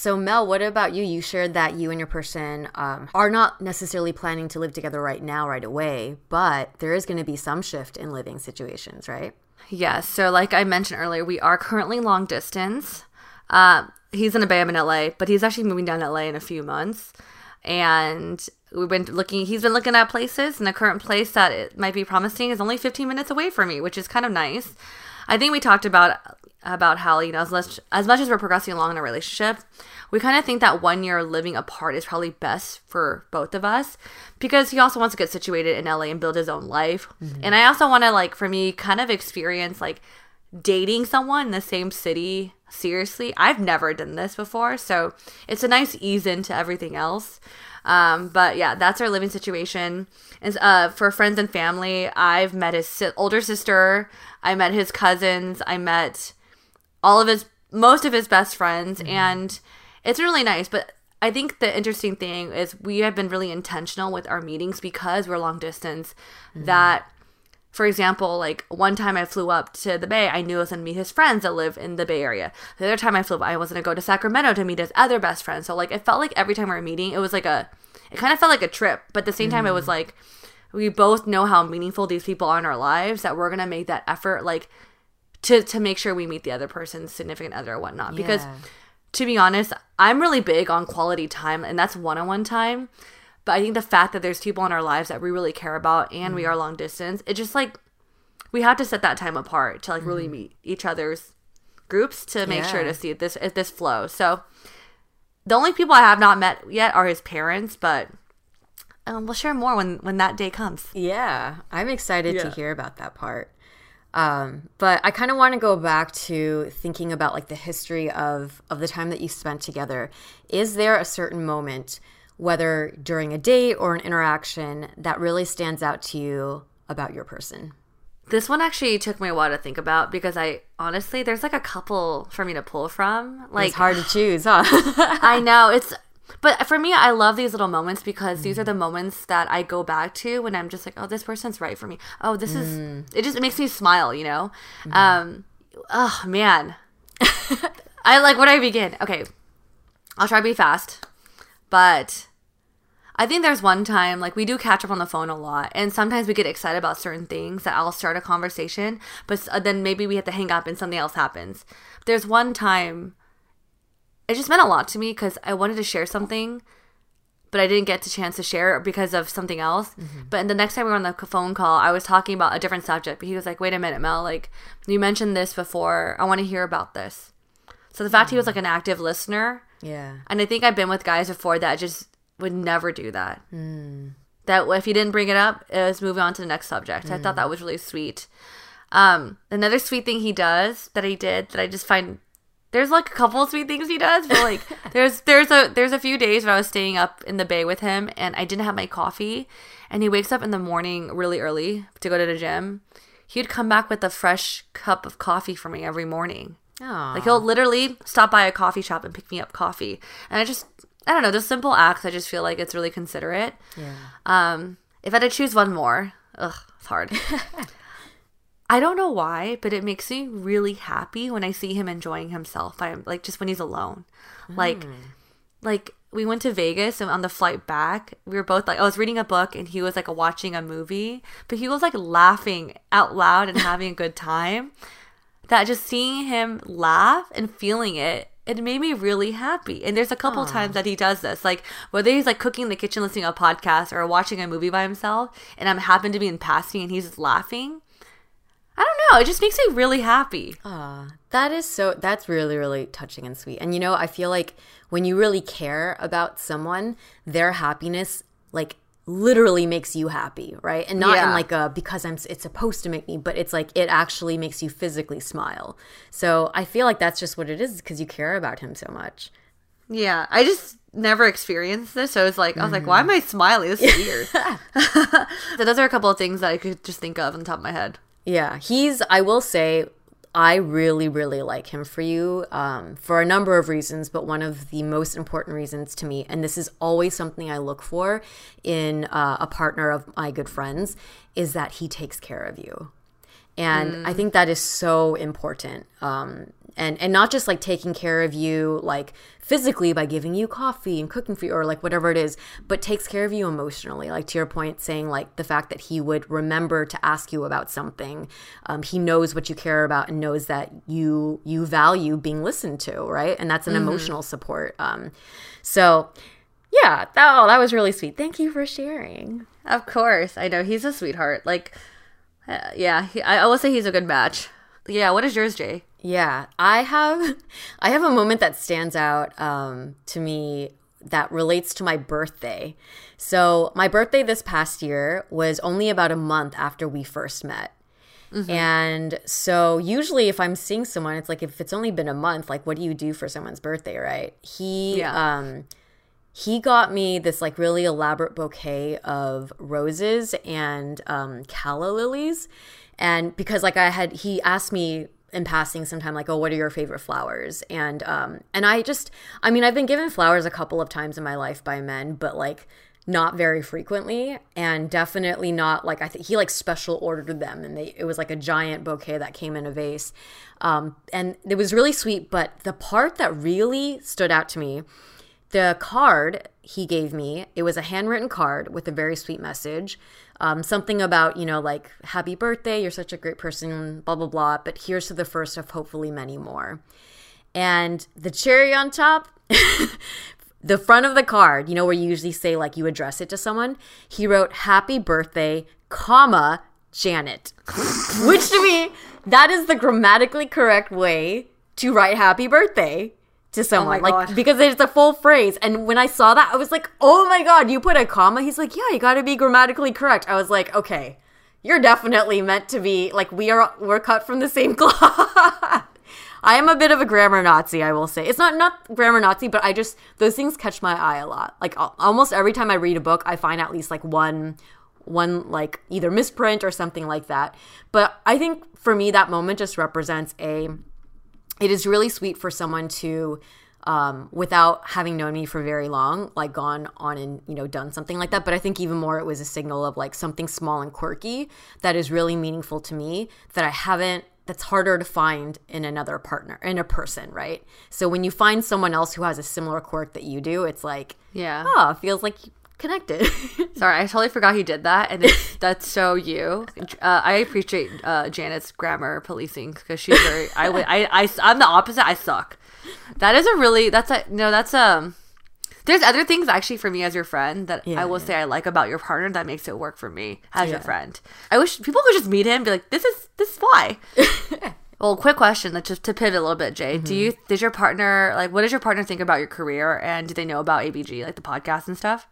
So, Mel, what about you? You shared that you and your person um, are not necessarily planning to live together right now, right away, but there is going to be some shift in living situations, right? Yes. So, like I mentioned earlier, we are currently long distance. Uh, he's in a Bay, I'm in LA, but he's actually moving down to LA in a few months. And we've been looking, he's been looking at places, and the current place that it might be promising is only 15 minutes away from me, which is kind of nice. I think we talked about about how you know as much as much as we're progressing along in a relationship, we kind of think that one year living apart is probably best for both of us because he also wants to get situated in LA and build his own life, and I also want to like for me kind of experience like dating someone in the same city seriously. I've never done this before, so it's a nice ease into everything else. Um, but yeah, that's our living situation. And uh, for friends and family, I've met his older sister. I met his cousins. I met all of his most of his best friends, mm-hmm. and it's really nice. But I think the interesting thing is we have been really intentional with our meetings because we're long distance. Mm-hmm. That for example, like one time I flew up to the Bay, I knew I was gonna meet his friends that live in the Bay Area. The other time I flew, up, I was gonna go to Sacramento to meet his other best friends. So like it felt like every time we were meeting, it was like a, it kind of felt like a trip. But at the same time, it was mm-hmm. like we both know how meaningful these people are in our lives that we're gonna make that effort, like to to make sure we meet the other person's significant other or whatnot. Because to be honest, I'm really big on quality time, and that's one on one time. But I think the fact that there's people in our lives that we really care about and we are long distance, it just like we have to set that time apart to like really meet each other's groups to make sure to see this this flows. So the only people I have not met yet are his parents, but um, we'll share more when when that day comes. Yeah, I'm excited to hear about that part. Um, but I kind of want to go back to thinking about like the history of of the time that you spent together. Is there a certain moment, whether during a date or an interaction, that really stands out to you about your person? This one actually took me a while to think about because I honestly there's like a couple for me to pull from. Like it's hard to [sighs] choose, huh? [laughs] I know it's but for me I love these little moments because these are the moments that I go back to when I'm just like, oh, this person's right for me. Oh, this is it just it makes me smile, you know? Um oh man. [laughs] I like where do I begin? Okay. I'll try to be fast. But I think there's one time, like, we do catch up on the phone a lot, and sometimes we get excited about certain things that I'll start a conversation, but then maybe we have to hang up and something else happens. There's one time, it just meant a lot to me because I wanted to share something, but I didn't get the chance to share it because of something else. Mm-hmm. But the next time we were on the phone call, I was talking about a different subject, but he was like, wait a minute, Mel, like, you mentioned this before. I want to hear about this. So the fact he was mm-hmm. like an active listener, yeah. and I think I've been with guys before that just would never do that. Mm. That if you didn't bring it up, it was moving on to the next subject. I thought mm. that was really sweet. Um, another sweet thing he does that he did that I just find there's like a couple of sweet things he does, but like [laughs] there's there's a there's a few days where I was staying up in the bay with him and I didn't have my coffee, and he wakes up in the morning really early to go to the gym. He'd come back with a fresh cup of coffee for me every morning. Aw. Like he'll literally stop by a coffee shop and pick me up coffee. And I just I don't know, those simple acts I just feel like it's really considerate. Yeah. Um if I had to choose one more, ugh, it's hard. [laughs] I don't know why, but it makes me really happy when I see him enjoying himself. I'm like just when he's alone. Like mm. like we went to Vegas and on the flight back, we were both like I was reading a book and he was like watching a movie, but he was like laughing out loud and having a good time. That just seeing him laugh and feeling it, it made me really happy. And there's a couple times that he does this, like whether he's like cooking in the kitchen listening to a podcast or watching a movie by himself, and I'm happen to be in passing and he's just laughing. I don't know. It just makes me really happy. Aw, that is so that's really really touching and sweet and you know i feel like when you really care about someone their happiness like literally makes you happy right and not in like a because i'm it's supposed to make me but it's like it actually makes you physically smile so i feel like that's just what it is because you care about him so much Yeah, I just never experienced this, so it's like I was like, why mm-hmm. am I smiling? This is weird. [laughs] [laughs] so those are a couple of things that I could just think of on top of my head. Yeah, he's. I will say, I really, really like him for you um, for a number of reasons, but one of the most important reasons to me, and this is always something I look for in uh, a partner of my good friends, is that he takes care of you. And I think that is so important. Um, and, and not just like taking care of you like physically by giving you coffee and cooking for you or like whatever it is, but takes care of you emotionally. Like to your point, saying like the fact that he would remember to ask you about something. Um, he knows what you care about and knows that you you value being listened to, right? And that's an emotional support. Um, so yeah, that, oh, that was really sweet. Thank you for sharing. Of course, I know he's a sweetheart. Like, uh, yeah, he, I, I will say he's a good match. Yeah, what is yours, Jay? Yeah, I have [laughs] I have a moment that stands out um, to me that relates to my birthday. So, my birthday this past year was only about a month after we first met. And so, usually, if I'm seeing someone, it's like if it's only been a month, like, what do you do for someone's birthday, right? He, Yeah. um, he got me this like really elaborate bouquet of roses and um, calla lilies and because like i had he asked me in passing sometime like oh what are your favorite flowers? And um and i just i mean i've been given flowers a couple of times in my life by men but like not very frequently and definitely not like i think he like special ordered them and they it was like a giant bouquet that came in a vase. Um and it was really sweet but the part that really stood out to me the card he gave me it was a handwritten card with a very sweet message um, something about you know like happy birthday you're such a great person blah blah blah but here's to the first of hopefully many more and the cherry on top [laughs] the front of the card, you know, where you usually say like you address it to someone, he wrote "Happy Birthday, comma Janet," [laughs] which to me that is the grammatically correct way to write "Happy Birthday." To oh someone, like God. because it's a full phrase, and when I saw that, I was like, "Oh my god, you put a comma." He's like, "Yeah, you got to be grammatically correct." I was like, "Okay, you're definitely meant to be like we are. We're cut from the same [laughs] cloth." I am a bit of a grammar Nazi, I will say. It's not not grammar Nazi, but I just those things catch my eye a lot. Like almost every time I read a book, I find at least like one one like either misprint or something like that. But I think for me that moment just represents a it is really sweet for someone to um, without having known me for very long like gone on and you know done something like that but i think even more it was a signal of like something small and quirky that is really meaningful to me that i haven't that's harder to find in another partner in a person right so when you find someone else who has a similar quirk that you do it's like Yeah. oh it feels like connected [laughs] Sorry, I totally forgot he did that, and it's, [laughs] that's so you. Uh, I appreciate uh, Janet's grammar policing because she's very. I would. I. I. I'm the opposite. I suck. That is a really. That's a no. That's um. There's other things actually for me as your friend that Yeah, I will yeah. say I like about your partner that makes it work for me as your friend. I wish people could just meet him and be like, this is this is why. [laughs] well, quick question, like just to pivot a little bit, Jay. Do you Mm-hmm. does your partner like what does your partner think about your career and do they know about ABG like the podcast and stuff?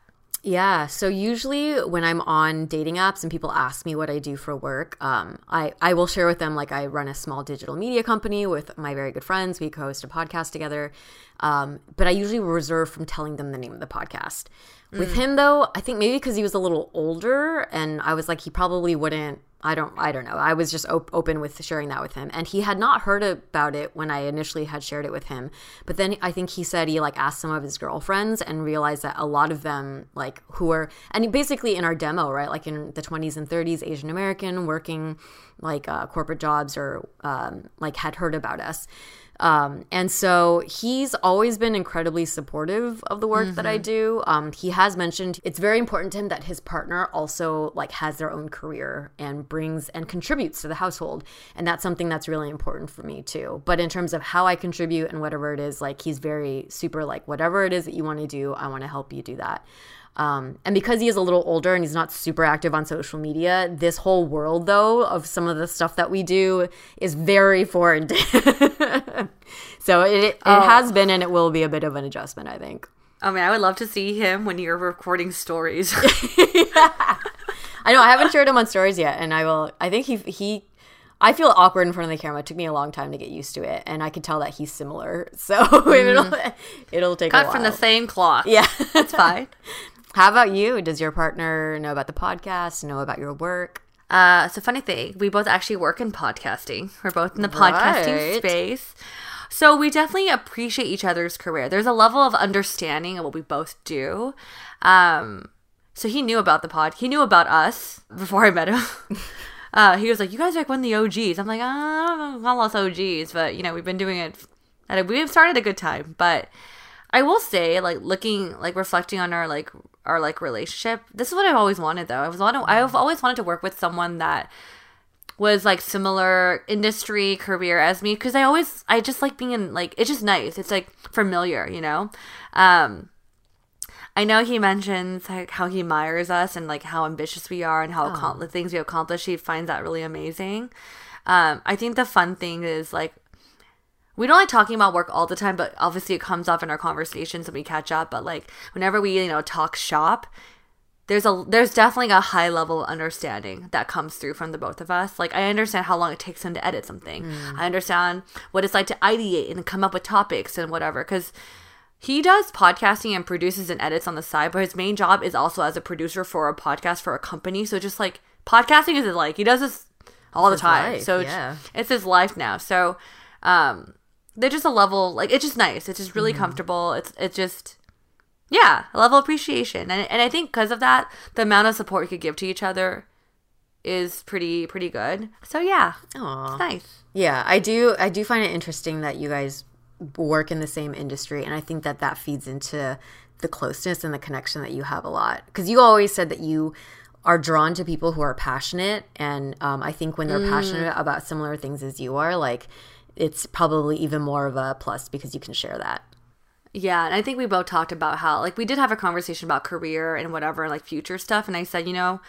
Yeah. So usually when I'm on dating apps and people ask me what I do for work, um, I, I will share with them like I run a small digital media company with my very good friends. We co-host a podcast together. Um, but I usually reserve from telling them the name of the podcast. With him though, I think maybe because he was a little older and I was like he probably wouldn't I don't I don't know. I was just op- open with sharing that with him and he had not heard about it when I initially had shared it with him. But then I think he said he like asked some of his girlfriends and realized that a lot of them like who are and basically in our demo, right? Like in the 20s and 30s Asian American working like uh, corporate jobs or um, like had heard about us. Um, and so he's always been incredibly supportive of the work that I do. Um, he has mentioned it's very important to him that his partner also like has their own career and brings and contributes to the household. And that's something that's really important for me too. But in terms of how I contribute and whatever it is, like he's very super like whatever it is that you want to do, I want to help you do that. Um, and because he is a little older and he's not super active on social media, this whole world, though, of some of the stuff that we do is very foreign to him. [laughs] [laughs] so it, it, oh. has been and it will be a bit of an adjustment, I think. Oh, I mean, I would love to see him when you're recording stories. [laughs] I know I haven't shared him on stories yet, and I will. I think he he. I feel awkward in front of the camera. It took me a long time to get used to it, and I could tell that he's similar. [laughs] So mm. it'll it'll take a Cut from the same cloth. yeah, that's fine. How about you? Does your partner know about the podcast? Know about your work? Uh, it's a funny thing. We both actually work in podcasting. We're both in the podcasting Right. space. So we definitely appreciate each other's career. There's a level of understanding of what we both do. Um, so he knew about the pod. He knew about us before I met him. [laughs] Uh, he was like, "You guys are like one of the OGs." I'm like, "I don't lost OGs, but you know, we've been doing it. At a, we've started a good time." But I will say, like looking, like reflecting on our like our like relationship. This is what I've always wanted, though. I was wanted, I've always wanted to work with someone that was like similar industry career as me because I always I just like being in like it's just nice. It's like familiar, you know. Um, I know he mentions like how he admires us and like how ambitious we are and how accom- the things we accomplish. He finds that really amazing. Um, I think the fun thing is like we don't like talking about work all the time, but obviously it comes up in our conversations and we catch up. But like whenever we you know talk shop, there's a there's definitely a high level of understanding that comes through from the both of us. Like I understand how long it takes him to edit something. I understand what it's like to ideate and come up with topics and whatever. Because he does podcasting and produces and edits on the side, but his main job is also as a producer for a podcast for a company. So just like podcasting is like he does this all the time. life, so it's- yeah. it's his life now. So um they're just a level like it's just nice. It's just really Mm-hmm. comfortable. It's it's just yeah, a level of appreciation. And and I think because of that, the amount of support you could give to each other is pretty pretty good. So yeah, Aw. it's nice. Yeah, I do. I do find it interesting that you guys work in the same industry, and I think that that feeds into the closeness and the connection that you have a lot. Because you always said that you are drawn to people who are passionate, and um, I think when they're passionate about similar things as you are, like it's probably even more of a plus because you can share that. Yeah, and I think we both talked about how like we did have a conversation about career and whatever, and like future stuff, and I said, you know,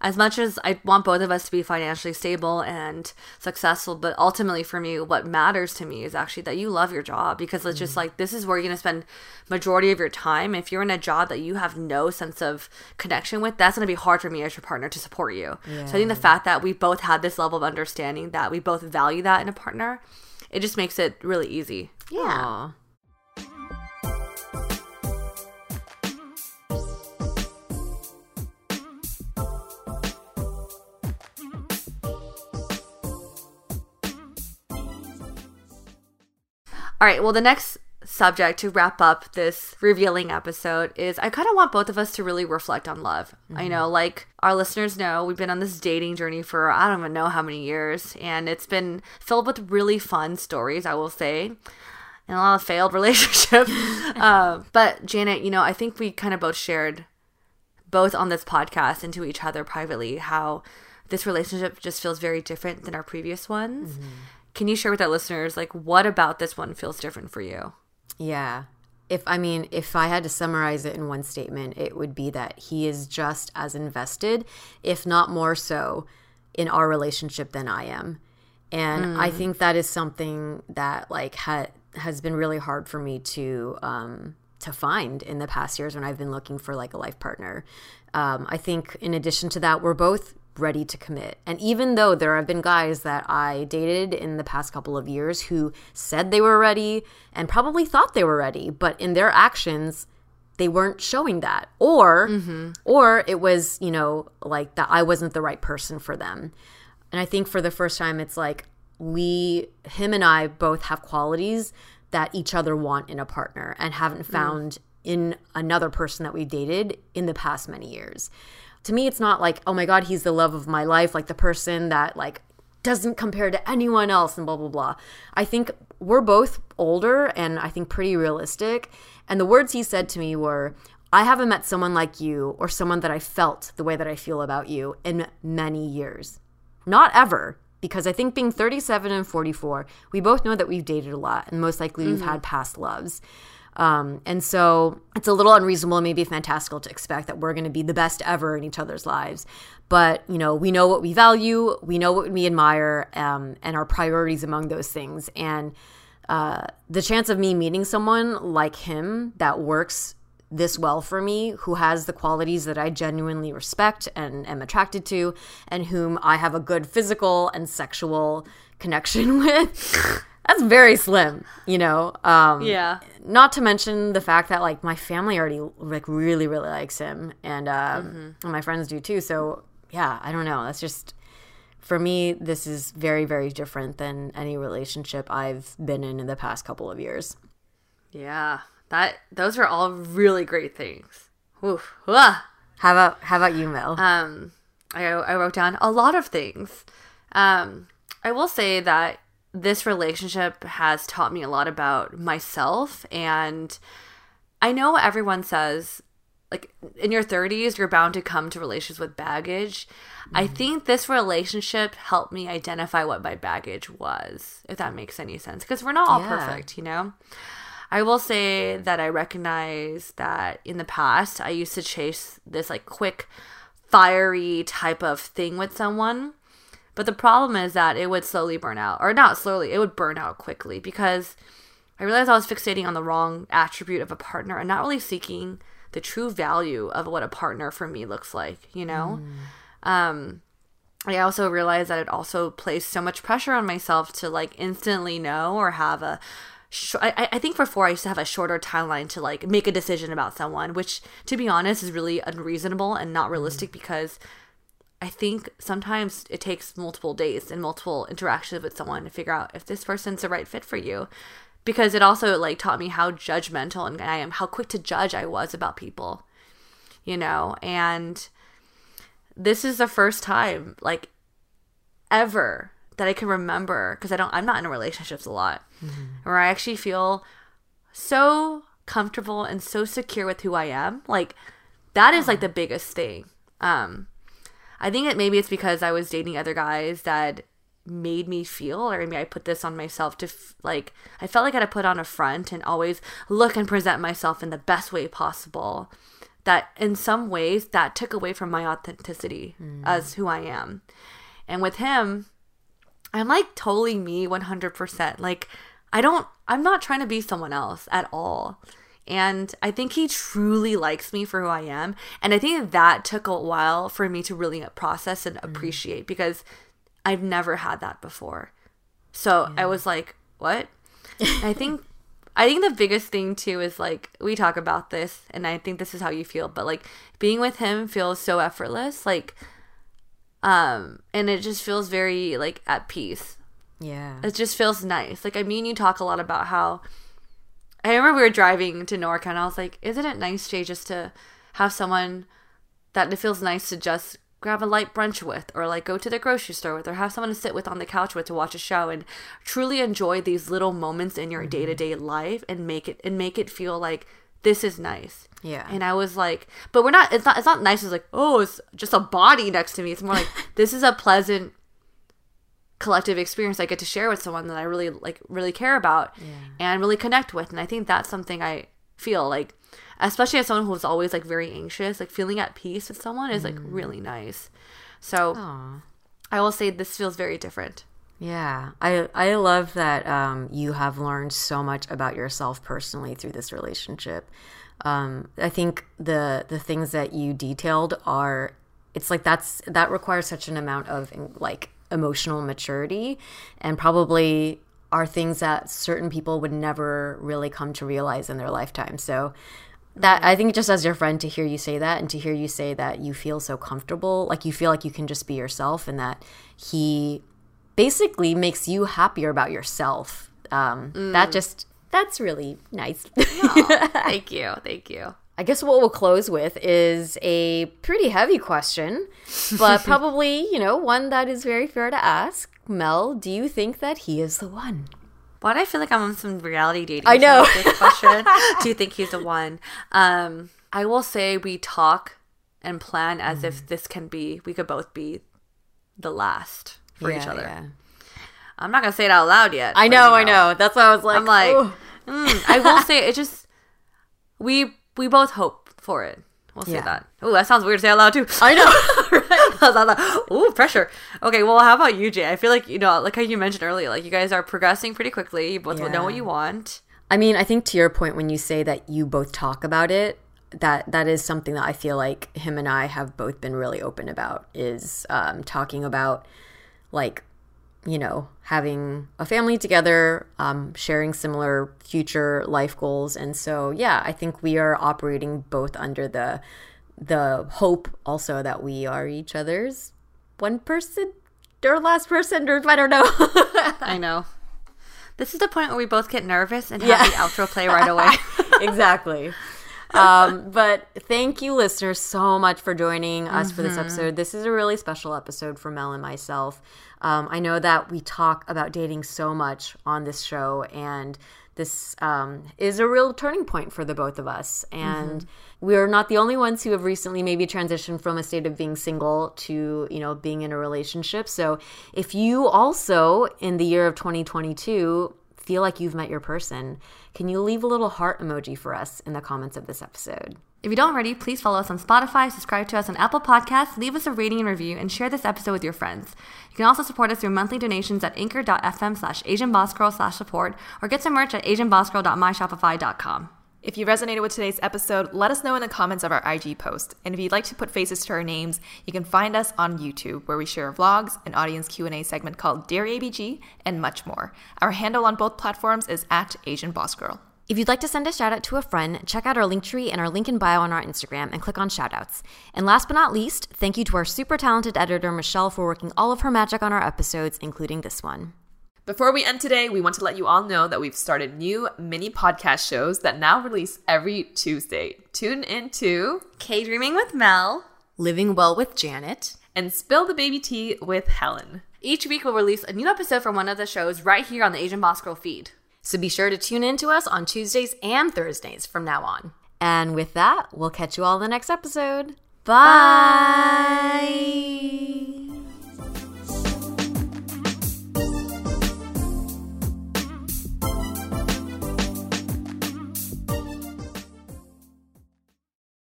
as much as I want both of us to be financially stable and successful, but ultimately for me, what matters to me is actually that you love your job because it's just mm. like this is where you're gonna spend majority of your time. If you're in a job that you have no sense of connection with, that's gonna be hard for me as your partner to support you. So I think the fact that we both had this level of understanding that we both value that in a partner, it just makes it really easy. Yeah. All right. Well, the next subject to wrap up this revealing episode is I kind of want both of us to really reflect on love. I know, like our listeners know, we've been on this dating journey for I don't even know how many years, and it's been filled with really fun stories, I will say, and a lot of failed [laughs] relationships. uh, [laughs] but Janet, you know, I think we kind of both shared, both on this podcast and to each other privately, how this relationship just feels very different than our previous ones. Can you share with our listeners, like, what about this one feels different for you? Yeah. If I mean, if I had to summarize it in one statement, it would be that he is just as invested, if not more so, in our relationship than I am. And I think that is something that like ha- has been really hard for me to um to find in the past years when I've been looking for like a life partner. Um, I think in addition to that, we're both ready to commit. And even though there have been guys that I dated in the past couple of years who said they were ready and probably thought they were ready, but in their actions, they weren't showing that. Or mm-hmm. or it was, you know, like that I wasn't the right person for them. And I think for the first time it's like we him and I both have qualities that each other want in a partner and haven't mm. found in another person that we've dated in the past many years. To me it's not like, oh my god, he's the love of my life, like the person that like doesn't compare to anyone else and blah blah blah. I think we're both older and I think pretty realistic. And the words he said to me were, I haven't met someone like you or someone that I felt the way that I feel about you in many years. Not ever. Because I think being 37 and 44, we both know that we've dated a lot and most likely we've mm-hmm. had past loves. Um, and so it's a little unreasonable maybe fantastical to expect that we're going to be the best ever in each other's lives. But, you know, we know what we value, we know what we admire, um, and our priorities among those things. And uh, the chance of me meeting someone like him that works this well for me, who has the qualities that I genuinely respect and am attracted to, and whom I have a good physical and sexual connection [laughs] with. That's very slim, you know. Um, Yeah. Not to mention the fact that like my family already like really really likes him, and um, and my friends do too. So yeah, I don't know. That's just for me. This is very very different than any relationship I've been in in the past couple of years. Yeah, that those are all really great things. Oof. How about how about you, Mel? Um, I I wrote down a lot of things. Um, I will say that this relationship has taught me a lot about myself, and I know everyone says like in your 30s you're bound to come to relationships with baggage i mm-hmm. think this relationship helped me identify what my baggage was if that makes any sense because we're not all Yeah. perfect you know I will say that I recognize that in the past I used to chase this like quick, fiery type of thing with someone. But the problem is that it would slowly burn out, or not slowly, it would burn out quickly because I realized I was fixating on the wrong attribute of a partner and not really seeking the true value of what a partner for me looks like, you know? Um, I also realized that it also placed so much pressure on myself to like instantly know or have a. Sh- I, I think before I used to have a shorter timeline to like make a decision about someone, which to be honest is really unreasonable and not realistic because I think sometimes it takes multiple days and multiple interactions with someone to figure out if this person's the right fit for you. Because it also like taught me how judgmental and I am, how quick to judge I was about people, you know, and this is the first time like ever that I can remember because I don't I'm not in relationships a lot where I actually feel so comfortable and so secure with who I am. Like that is like the biggest thing. Um I think that maybe it's because I was dating other guys that made me feel or maybe i put this on myself to f- like i felt like i had to put on a front and always look and present myself in the best way possible. That in some ways that took away from my authenticity mm. as who i am. And with him i'm like totally me 100% like i don't i'm not trying to be someone else at all and I think he truly likes me for who I am. And I think that took a while for me to really process and appreciate because I've never had that before. So I was like, what? [laughs] I think I think the biggest thing too is like we talk about this and I think this is how you feel, but like being with him feels so effortless. Like um and it just feels very like at peace. Yeah. It just feels nice. Like I mean you talk a lot about how I remember we were driving to Norco and I was like, isn't it nice, Jay, just to have someone that it feels nice to just grab a light brunch with or like go to the grocery store with or have someone to sit with on the couch with to watch a show and truly enjoy these little moments in your mm-hmm. day-to-day life and make it and make it feel like this is nice. Yeah. And I was like, but we're not it's not it's not nice it's like, oh, it's just a body next to me. It's more like [laughs] this is a pleasant collective experience I get to share with someone that I really like really care about and really connect with. And I think that's something I feel like especially as someone who's always like very anxious, like feeling at peace with someone is like really nice. So Aw. I will say this feels very different. Yeah, I I love that um, you have learned so much about yourself personally through this relationship. Um, I think the the things that you detailed are it's like that's that requires such an amount of like emotional maturity and probably are things that certain people would never really come to realize in their lifetime. So that I think just as your friend to hear you say that and to hear you say that you feel so comfortable, like you feel like you can just be yourself and that he basically makes you happier about yourself. Um, That just that's really nice. [laughs] thank you. Thank you. I guess what we'll close with is a pretty heavy question, but [laughs] probably you know one that is very fair to ask. Mel, do you think that he is the one? Why do I feel like I'm on some reality dating? I know. This question. do you think he's the [laughs] one? Um, I will say we talk and plan as Mm. if this can be. We could both be the last for each other. yeah. I'm not gonna say it out loud yet. I know, you I know. That's why I was like, I'm like, mm, I will say it. Just we we both hope for it. We'll say Yeah. that. Oh, that sounds weird to say out loud too. I know. [laughs] Ooh, pressure. Okay, well, how about you, Jay? I feel like you know, like how you mentioned earlier, like you guys are progressing pretty quickly. You both know what you want. I mean, I think to your point when you say that you both talk about it, that that is something that I feel like him and I have both been really open about is um, talking about like you know having a family together, um, sharing similar future life goals, and so yeah, I think we are operating both under the the hope also that we are each other's one person or last person or I don't know. [laughs] I know. This is the point where we both get nervous and have Yeah. the outro play right away. [laughs] exactly. Um, but thank you, listeners, so much for joining us for this episode. This is a really special episode for Mel and myself. Um, I know that we talk about dating so much on this show, and this um, is a real turning point for the both of us. And we're not the only ones who have recently maybe transitioned from a state of being single to, you know, being in a relationship. So if you also, in the year of 2022, feel like you've met your person, can you leave a little heart emoji for us in the comments of this episode? if you don't already, please follow us on Spotify, subscribe to us on Apple Podcasts, leave us a rating and review, and share this episode with your friends. You can also support us through monthly donations at anchor.fm slash asianbossgirl slash support or get some merch at asianbossgirl.myshopify.com. If you resonated with today's episode, let us know in the comments of our IG post. And if you'd like to put faces to our names, you can find us on YouTube, where we share vlogs, an audience Q&A segment called Dear ABG, and much more. Our handle on both platforms is at Asian Boss Girl. If you'd like to send a shout out to a friend, check out our Linktree and our link in bio on our Instagram and click on shoutouts. And last but not least, thank you to our super talented editor, Michelle, for working all of her magic on our episodes, including this one. Before we end today, we want to let you all know that we've started new mini podcast shows that now release every Tuesday. Tune in to K Dreaming with Mel. Living Well with Janet. and Spill the Baby Tea with Helen. Each week we'll release a new episode from one of the shows right here on the Asian Boss Girl feed. So be sure to tune in to us on Tuesdays and Thursdays from now on. And with that, we'll catch you all in the next episode. Bye.